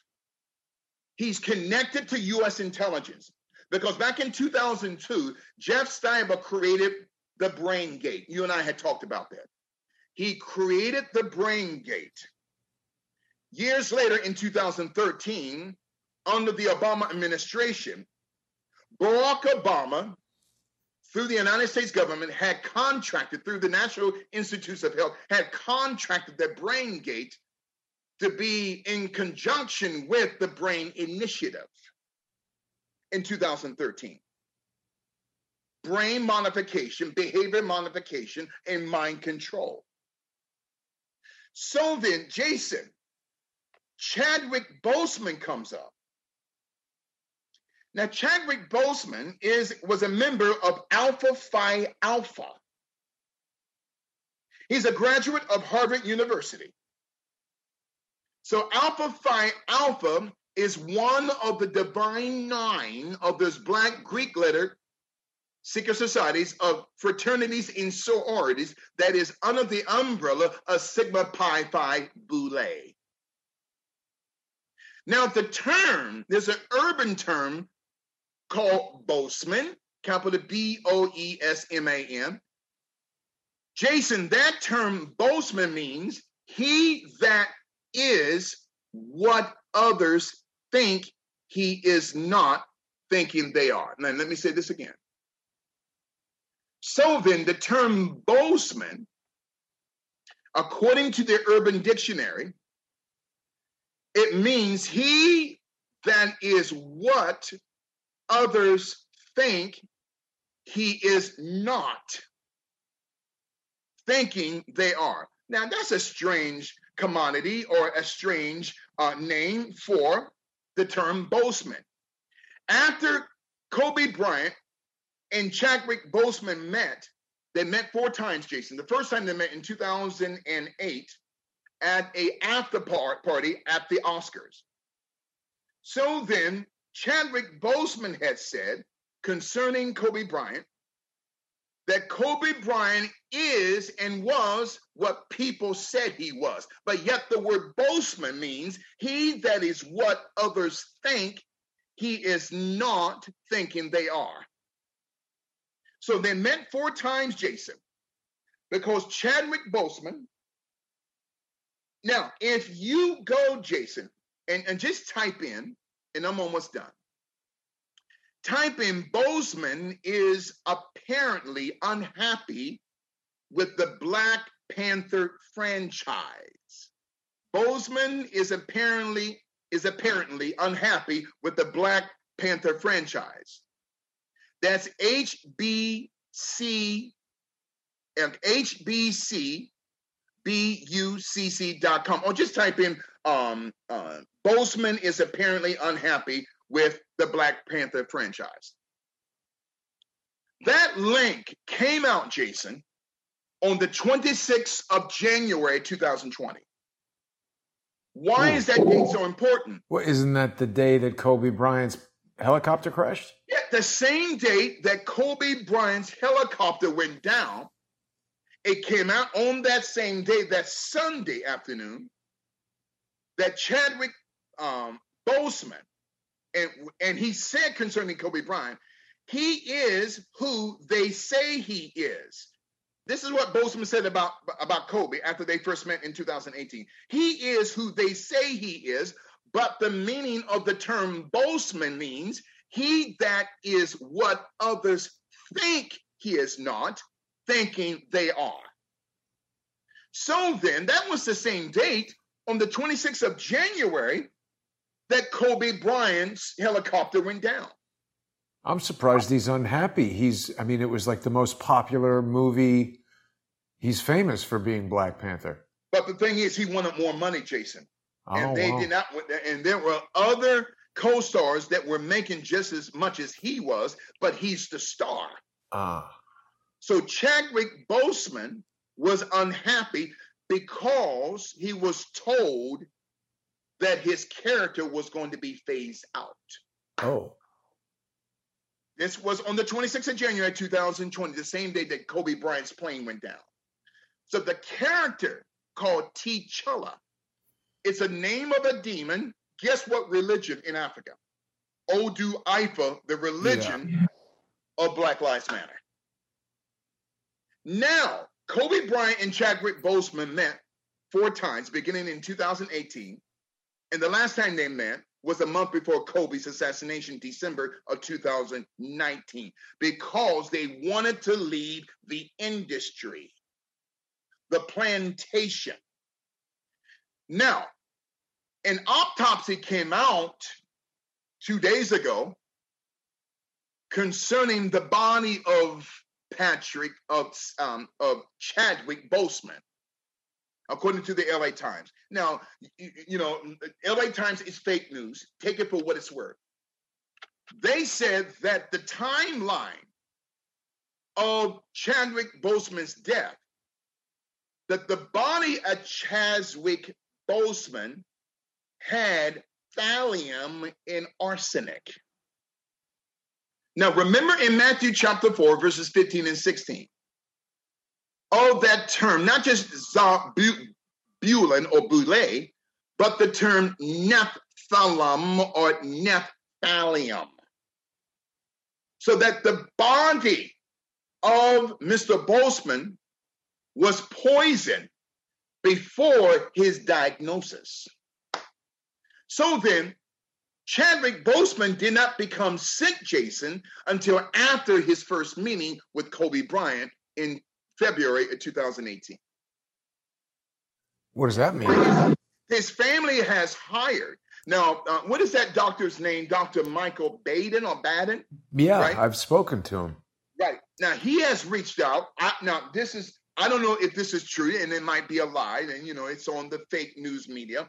He's connected to U.S. intelligence because back in 2002, Jeff Staple created the Brain Gate. You and I had talked about that. He created the Brain Gate. Years later, in 2013, under the Obama administration, Barack Obama through the United States government had contracted through the National Institutes of Health had contracted the Brain Gate to be in conjunction with the Brain Initiative in 2013. Brain modification, behavior modification, and mind control. So then, Jason, Chadwick Boseman comes up. Now, Chadwick Boseman is was a member of Alpha Phi Alpha. He's a graduate of Harvard University. So Alpha Phi Alpha is one of the divine nine of those black Greek letter secret societies of fraternities and sororities that is under the umbrella of Sigma Pi Phi Boule. Now, the term, there's an urban term called Boseman, capital B O E S M A N. Jason, that term Boseman means he that is what others think he is not thinking they are. Now, let me say this again. So then, the term Boseman, according to the Urban Dictionary, it means he that is what others think he is not thinking they are. Now, that's a strange commodity or a strange uh, name for the term Boseman. After Kobe Bryant and Chadwick Boseman met, they met four times, Jason. The first time they met in 2008 at a after party at the Oscars. So then, Chadwick Boseman had said concerning Kobe Bryant that Kobe Bryant is and was what people said he was. But yet the word boastman means he that is what others think he is not thinking they are. So they met four times Jason because Chadwick Boseman. Now, if you go, Jason, and, and just type in, and I'm almost done type in Boseman is apparently unhappy with the Black Panther franchise. Boseman is apparently is apparently unhappy with the Black Panther franchise. That's HBC and HBC B-U-C-C.com or just type in um, uh, Boseman is apparently unhappy with the Black Panther franchise. That link came out, Jason, on the 26th of January 2020. Why is that date so important? Well, isn't that the day that Kobe Bryant's helicopter crashed? Yeah, the same date that Kobe Bryant's helicopter went down, it came out on that same day, that Sunday afternoon, that Chadwick um, Boseman and and he said concerning Kobe Bryant, he is who they say he is. This is what Boseman said about, about Kobe after they first met in 2018. He is who they say he is, but the meaning of the term Boseman means he that is what others think he is not, thinking they are. So then, that was the same date on the 26th of January that Kobe Bryant's helicopter went down. I'm surprised he's unhappy. He's, I mean, it was like the most popular movie. He's famous for being Black Panther. But the thing is, he wanted more money, Jason. Oh, and they wow. did not, and there were other co stars that were making just as much as he was, but he's the star. Ah. So Chadwick Boseman was unhappy because he was told that his character was going to be phased out. Oh. This was on the 26th of January 2020, the same day that Kobe Bryant's plane went down. So the character called T'Challa, it's a name of a demon. Guess what religion in Africa? Odu Ifa, the religion yeah. of Black Lives Matter. Now, Kobe Bryant and Chadwick Boseman met four times, beginning in 2018. And the last time they met was a month before Kobe's assassination, December of 2019, because they wanted to leave the industry, the plantation. Now, an autopsy came out two days ago concerning the body of Patrick of um, of Chadwick Boseman according to the LA Times. Now, you, you, know, LA Times is fake news. Take it for what it's worth. They said that the timeline of Chadwick Boseman's death, that the body of Chadwick Boseman had thallium in arsenic. Now, remember in Matthew chapter 4, verses 15 and 16, of that term, not just zabulon or boule, but the term nephthalim or nephtalium. So that the body of Mr. Boseman was poisoned before his diagnosis. So then, Chadwick Boseman did not become sick, Jason, until after his first meeting with Kobe Bryant in February of 2018. What does that mean? His family has hired. Now, uh, what is that doctor's name? Dr. Michael Baden or Baden? Yeah, right? I've spoken to him. Right. Now, he has reached out. I, now, this is, I don't know if this is true, and it might be a lie, and, you know, it's on the fake news media.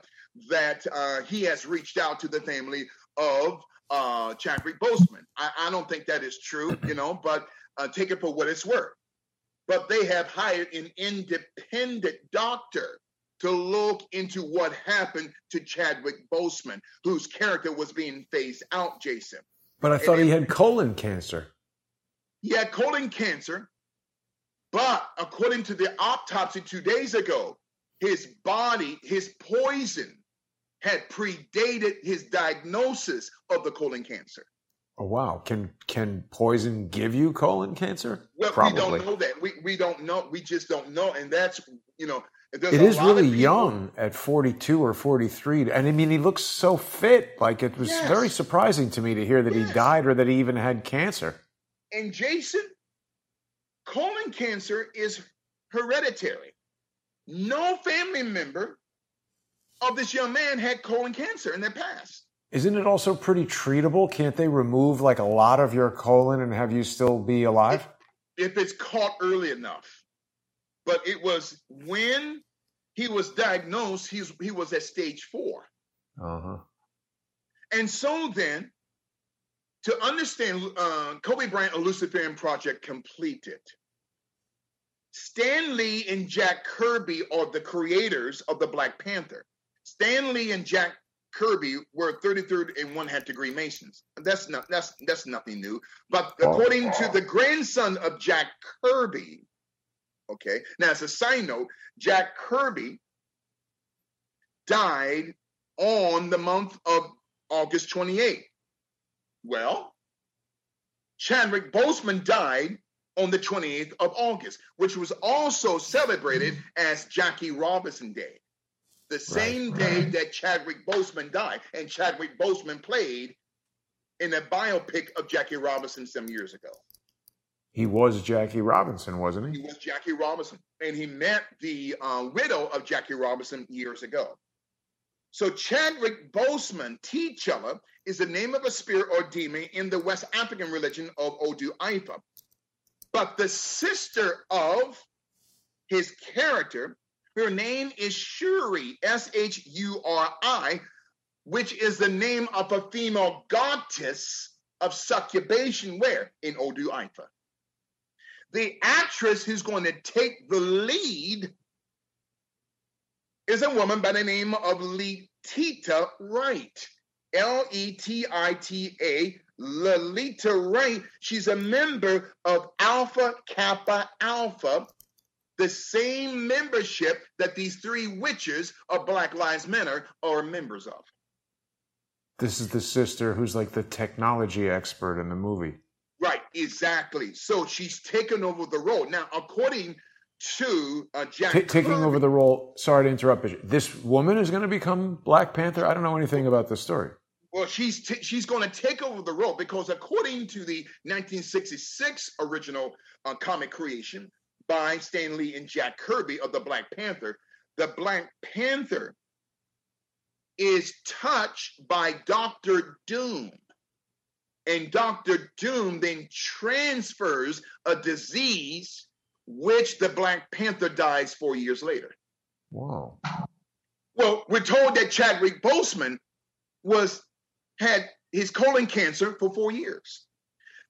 That uh, he has reached out to the family of uh, Chadwick Boseman. I, I, don't think that is true, you know, but uh, take it for what it's worth. But they have hired an independent doctor to look into what happened to Chadwick Boseman, whose character was being phased out, Jason. But I thought and he had colon cancer. He had colon cancer, but according to the autopsy two days ago, his body, his poison had predated his diagnosis of the colon cancer. Oh wow! Can can poison give you colon cancer? Well, Probably. we don't know that. We we don't know. We just don't know, and that's you know. It is really people, young at 42 or 43. And I mean, he looks so fit. Like it was yes. very surprising to me to hear that yes. he died or that he even had cancer. And Jason, colon cancer is hereditary. No family member of this young man had colon cancer in their past. Isn't it also pretty treatable? Can't they remove like a lot of your colon and have you still be alive? If, if it's caught early enough. But it was when he was diagnosed, he's, he was at stage four. Uh-huh. And so then, to understand uh, Kobe Bryant, a Luciferian project completed. Stan Lee and Jack Kirby are the creators of the Black Panther. Stan Lee and Jack Kirby were 33rd and one half degree Masons. That's not that's that's nothing new. But according to the grandson of Jack Kirby, okay. Now as a side note, Jack Kirby died on the month of August 28th. Well, Chadwick Boseman died on the 28th of August, which was also celebrated as Jackie Robinson Day the same right. day that Chadwick Boseman died. And Chadwick Boseman played in a biopic of Jackie Robinson some years ago. He was Jackie Robinson, wasn't he? He was Jackie Robinson. And he met the uh, widow of Jackie Robinson years ago. So Chadwick Boseman, T'Challa, is the name of a spirit or demon in the West African religion of Odu Ifa. But the sister of his character her name is Shuri, S H U R I, which is the name of a female goddess of succubation, where? In Odu Ifa. The actress who's going to take the lead is a woman by the name of Letita Wright. L E T I T A, Lolita Wright. She's a member of Alpha Kappa Alpha, the same membership that these three witches of Black Lives Matter are members of. This is the sister who's like the technology expert in the movie. Right, exactly. So she's taken over the role. Now, according to uh, Jack. T- taking Kirby, over the role, sorry to interrupt, but this woman is going to become Black Panther? I don't know anything about this story. Well, she's t- she's going to take over the role because according to the 1966 original uh, comic creation, by Stan Lee and Jack Kirby of the Black Panther. The Black Panther is touched by Doctor Doom. And Doctor Doom then transfers a disease which the Black Panther dies four years later. Wow. Well, we're told that Chadwick Boseman was had his colon cancer for four years.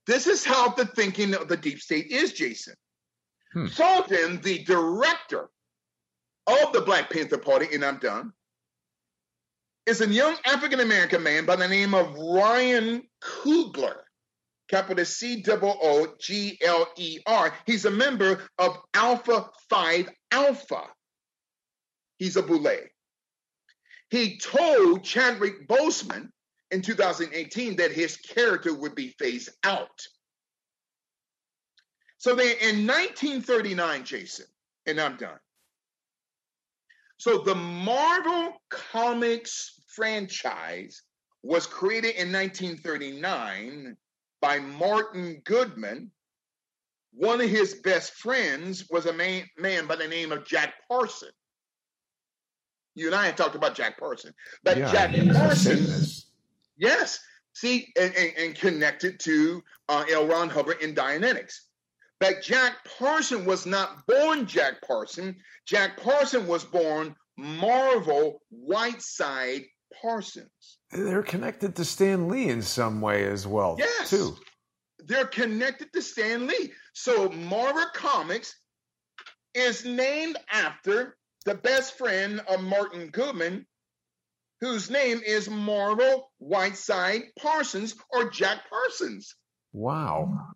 This is how the thinking of the deep state is, Jason. Hmm. Then, the director of the Black Panther Party, and I'm done, is a young African American man by the name of Ryan Coogler, capital C O O G L E R. He's a member of Alpha Phi Alpha. He's a Boule. He told Chadwick Boseman in 2018 that his character would be phased out. So they in 1939, Jason, and I'm done. So the Marvel Comics franchise was created in 1939 by Martin Goodman. One of his best friends was a man, man by the name of Jack Parson. You and I had talked about Jack Parson, but yeah, Jack Parson, yes, see, and, and, and connected to uh, L. Ron Hubbard in Dianetics that Jack Parson was not born Jack Parson. Jack Parson was born Marvel Whiteside Parsons. They're connected to Stan Lee in some way as well, Yes. too. They're connected to Stan Lee. So Marvel Comics is named after the best friend of Martin Goodman, whose name is Marvel Whiteside Parsons or Jack Parsons. Wow.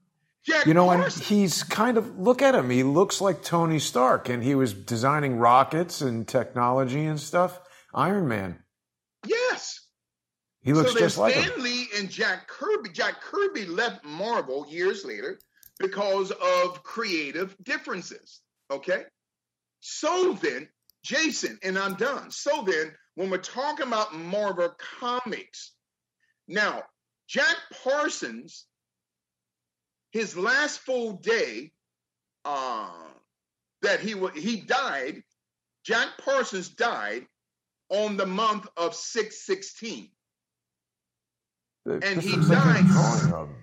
Jack You know, and he's kind of look at him. He looks like Tony Stark, and he was designing rockets and technology and stuff. Iron Man. Yes. He looks so then just like Stan. Lee and Jack Kirby. Jack Kirby left Marvel years later because of creative differences. Okay. So then, Jason, and I'm done. So then, when we're talking about Marvel Comics, now Jack Parsons, his last full day uh, that he wa- he died, Jack Parsons died on the month of 616 and he looks like a died. drawing of him.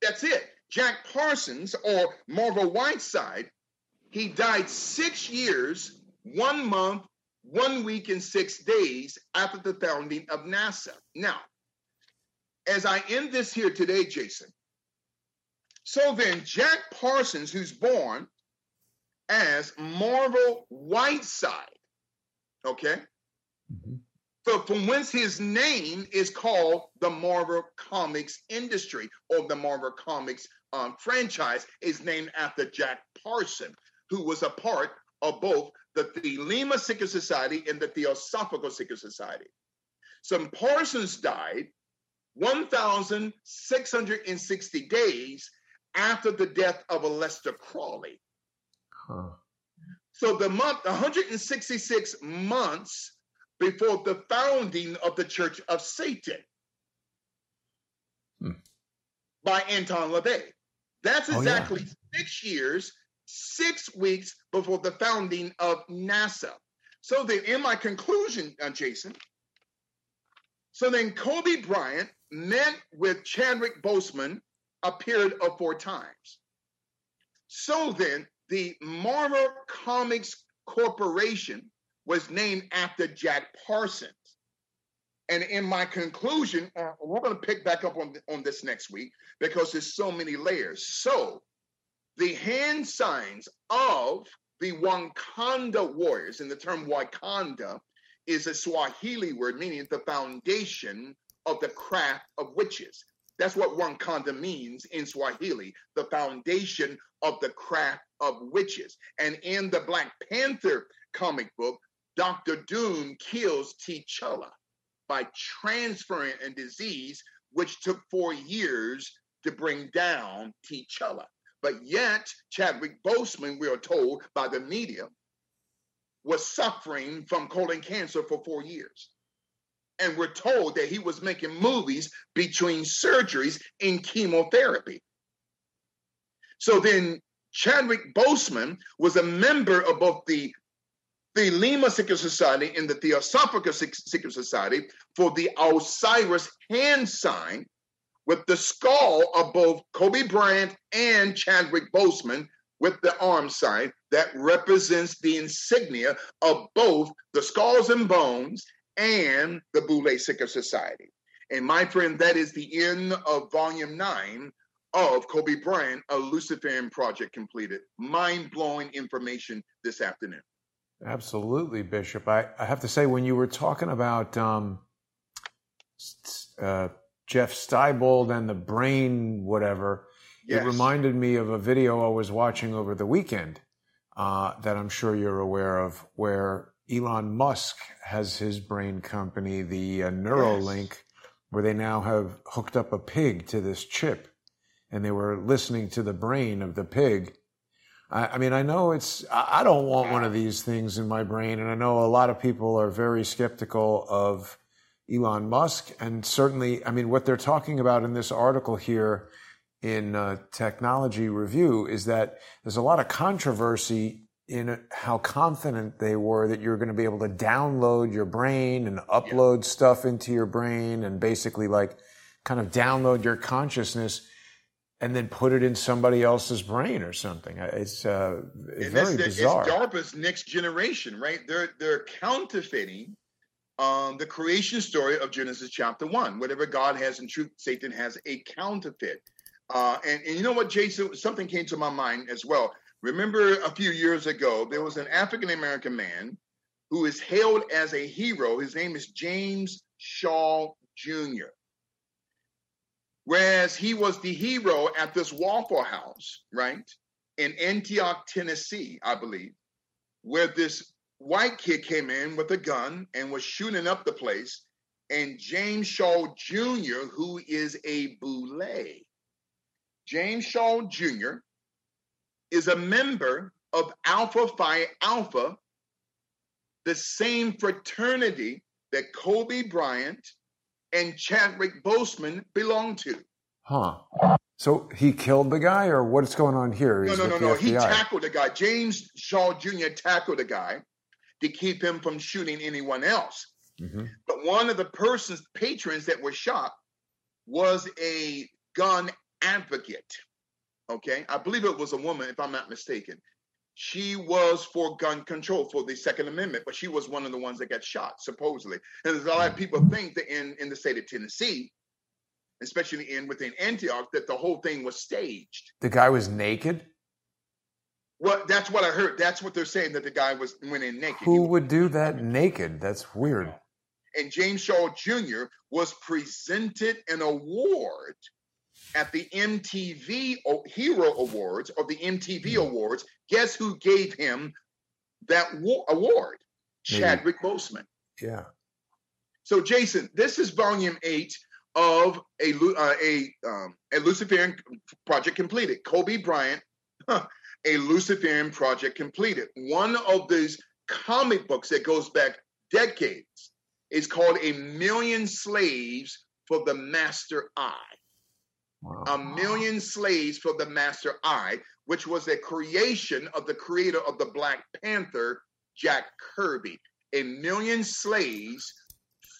That's it. Jack Parsons or Marvel Whiteside, he died six years, one month, one week, and six days after the founding of NASA. Now, as I end this here today, Jason, so then Jack Parsons, who's born as Marvel Whiteside, okay? So from whence his name is called the Marvel Comics industry or the Marvel Comics um, franchise is named after Jack Parson, who was a part of both the Thelema Secret Society and the Theosophical Secret Society. So Parsons died 1,660 days after the death of Aleister Crowley. Huh. So the month, 166 months before the founding of the Church of Satan Hmm. by Anton LaVey. That's Oh, yeah. exactly six years, six weeks before the founding of NASA. So then, in my conclusion, uh, Jason, so then Kobe Bryant met with Chadwick Boseman a period of four times. So then, the Marvel Comics Corporation was named after Jack Parsons. And in my conclusion, uh, we're going to pick back up on, on this next week because there's so many layers. So, the hand signs of the Wakanda warriors, and the term Wakanda is a Swahili word meaning the foundation of the craft of witches. That's what Wakanda means in Swahili, the foundation of the craft of witches. And in the Black Panther comic book, Dr. Doom kills T'Challa by transferring a disease which took four years to bring down T'Challa. But yet, Chadwick Boseman, we are told by the media, was suffering from colon cancer for four years. And we're told that he was making movies between surgeries and chemotherapy. So then Chadwick Boseman was a member of both the the Secret Society and the Theosophical Sec- Secret Society for the Osiris hand sign with the skull of both Kobe Bryant and Chadwick Boseman with the arm sign that represents the insignia of both the skulls and bones and the Boule Secret Society. And my friend, that is the end of volume nine of Kobe Bryant, a Luciferian project completed. Mind blowing information this afternoon. Absolutely, Bishop. I, I have to say, when you were talking about um, uh, Jeff Steibold and the brain, whatever, Yes. it reminded me of a video I was watching over the weekend uh, that I'm sure you're aware of, where Elon Musk has his brain company, the uh, Neuralink, where they now have hooked up a pig to this chip and they were listening to the brain of the pig. I, I mean, I know it's, I I don't want one of these things in my brain. And I know a lot of people are very skeptical of Elon Musk. And certainly, I mean, what they're talking about in this article here in uh, Technology Review is that there's a lot of controversy in how confident they were that you're going to be able to download your brain and upload stuff into your brain and basically like kind of download your consciousness. and then put it in somebody else's brain or something. It's, uh, it's And very the, bizarre. It's DARPA's next generation, right? They're they're counterfeiting um, the creation story of Genesis chapter one. Whatever God has in truth, Satan has a counterfeit. Uh, and, and you know what, Jason? Something came to my mind as well. Remember a few years ago, there was an African American man who is hailed as a hero. His name is James Shaw Jr. Whereas he was the hero at this Waffle House, right, in Antioch, Tennessee, I believe, where this white kid came in with a gun and was shooting up the place. And James Shaw Jr., who is a boule, James Shaw Jr. is a member of Alpha Phi Alpha, the same fraternity that Kobe Bryant and Chadwick Boseman belong to. Huh. So he killed the guy, or what's going on here? No, He's no, no, no. He tackled the guy. James Shaw Jr. tackled the guy to keep him from shooting anyone else. Mhm. But one of the person's patrons that was shot was a gun advocate. Okay, I believe it was a woman, if I'm not mistaken. She was for gun control for the Second Amendment, but she was one of the ones that got shot, supposedly. And there's a lot of people think that in, in the state of Tennessee, especially in within Antioch, that the whole thing was staged. The guy was naked. Well, that's what I heard. That's what they're saying that the guy was went in naked. Who would do that naked? That's weird. and James Shaw Jr. was presented an award at the MTV Hero Awards or the MTV Awards. Guess who gave him that wa- award? Maybe. Chadwick Boseman. Yeah. So, Jason, this is volume eight of a uh, a um, a Luciferian project completed. Kobe Bryant, huh, a Luciferian project completed. One of these comic books that goes back decades is called A Million Slaves for the Master Eye. A Million Slaves for the Master Eye, which was a creation of the creator of the Black Panther, Jack Kirby. A Million Slaves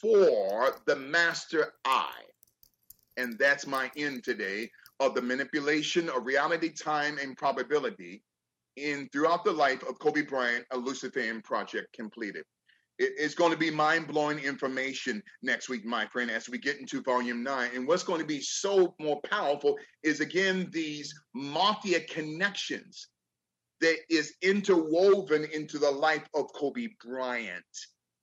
for the Master Eye. And that's my end today of the manipulation of reality, time, and probability in throughout the life of Kobe Bryant, a Luciferian project completed. It- It's going to be mind blowing information next week, my friend, as we get into volume nine. And what's going to be so more powerful is again these mafia connections that is interwoven into the life of Kobe Bryant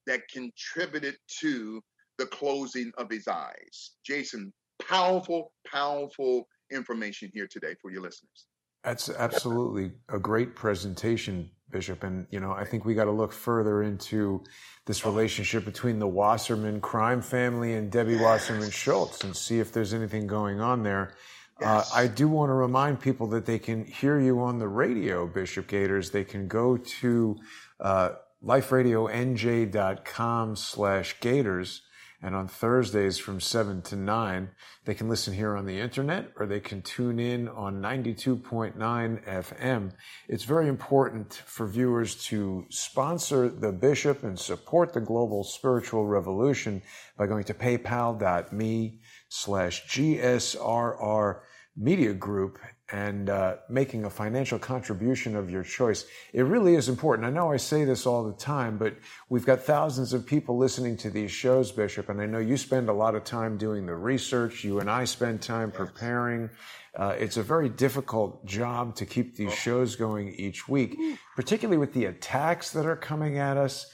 that contributed to the closing of his eyes. Jason, powerful, powerful information here today for your listeners. That's absolutely a great presentation, Bishop. And, you know, I think we got to look further into this relationship between the Wasserman crime family and Debbie Wasserman Schultz and see if there's anything going on there. Uh, I do want to remind people that they can hear you on the radio, Bishop Gators. They can go to uh, liferadionj.com slash gators. And on Thursdays from 7 to 9, they can listen here on the internet or they can tune in on 92.9 FM. It's very important for viewers to sponsor the bishop and support the global spiritual revolution by going to paypal.me slash GSRR media group and uh, making a financial contribution of your choice. It really is important. I know I say this all the time, but we've got thousands of people listening to these shows, Bishop, and I know you spend a lot of time doing the research. You and I spend time preparing. Uh, it's a very difficult job to keep these shows going each week, particularly with the attacks that are coming at us.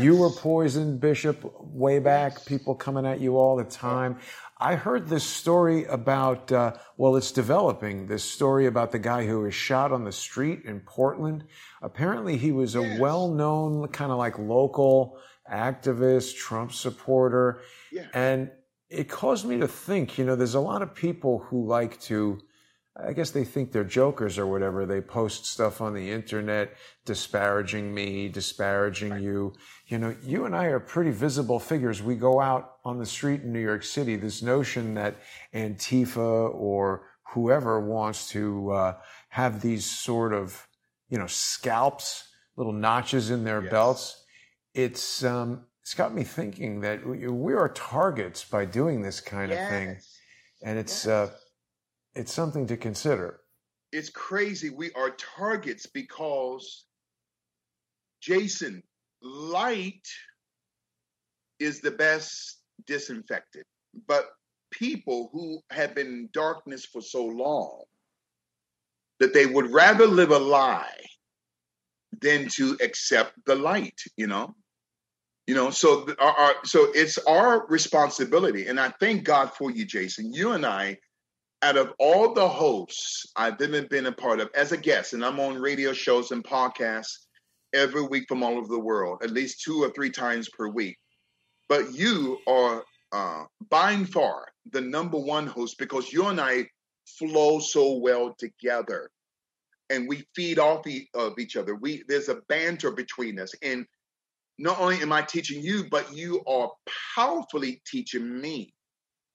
You were poisoned, Bishop, way back, people coming at you all the time. I heard this story about, uh, well, it's developing, this story about the guy who was shot on the street in Portland. Apparently, he was a well known, kind of like local activist, Trump supporter. And it caused me to think, you know, there's a lot of people who like to, I guess they think they're jokers or whatever. They post stuff on the internet disparaging me, disparaging you. You know, you and I are pretty visible figures. We go out on the street in New York City. This notion that Antifa or whoever wants to uh, have these sort of, you know, scalps, little notches in their belts. It's um, it's got me thinking that we, we are targets by doing this kind of thing, and it's uh, it's something to consider. It's crazy. We are targets because, Jason, light is the best disinfectant. But people who have been in darkness for so long that they would rather live a lie than to accept the light, you know? You know, so our, our, so it's our responsibility, and I thank God for you, Jason. You and I, out of all the hosts I've been been a part of as a guest, and I'm on radio shows and podcasts every week from all over the world, at least two or three times per week. But you are uh, by far the number one host because you and I flow so well together, and we feed off e- of each other. We there's a banter between us, and not only am I teaching you, but you are powerfully teaching me.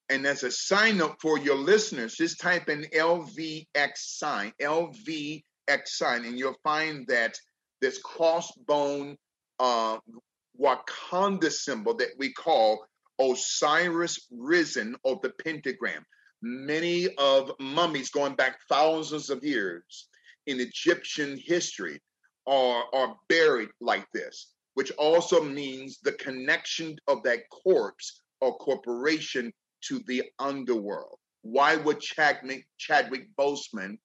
And as a sign up for your listeners, just type in LVX sign, LVX sign, and you'll find that this crossbone uh, Wakanda symbol that we call Osiris risen of the pentagram. Many of mummies going back thousands of years in Egyptian history are, are buried like this which also means the connection of that corpse or corporation to the underworld. Why would Chadwick, Chadwick Boseman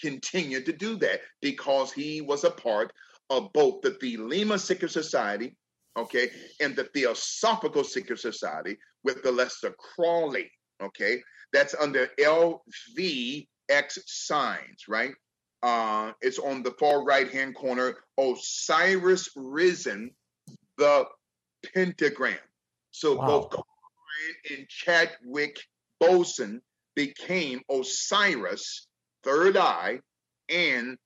continue to do that? Because he was a part of both the Thelema Secret Society, okay, and the Theosophical Secret Society with the Aleister Crowley, okay? That's under LVX signs, right? Uh, it's on the far right hand corner. Osiris risen, the pentagram. So wow. both Bryant and Chadwick Boseman became Osiris, third eye, and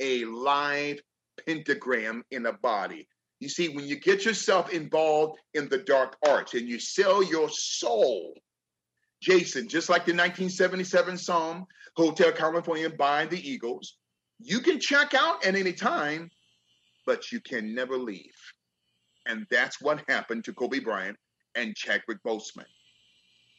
a live pentagram in a body. You see, when you get yourself involved in the dark arts and you sell your soul, Jason, just like the 1977 song, Hotel California by the Eagles, you can check out at any time, but you can never leave. And that's what happened to Kobe Bryant and Chadwick Boseman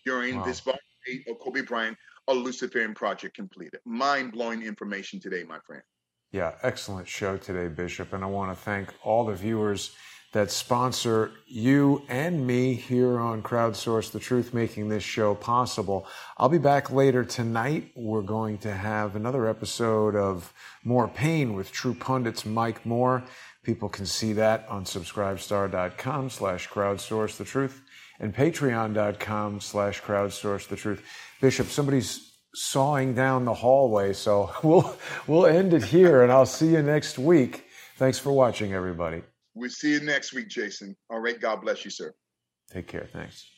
during wow. this date of Kobe Bryant, a Luciferian project completed. Mind blowing information today, my friend. Yeah, excellent show today, Bishop. And I want to thank all the viewers that sponsor you and me here on Crowdsource the Truth, making this show possible. I'll be back later tonight. We're going to have another episode of More Pain with True Pundits Mike Moore. People can see that on subscribestar.com slash crowdsource the truth and patreon.com slash crowdsource the truth. Bishop, somebody's sawing down the hallway, so we'll, we'll end it here and I'll see you next week. Thanks for watching, everybody. We'll see you next week, Jason. All right. God bless you, sir. Take care. Thanks.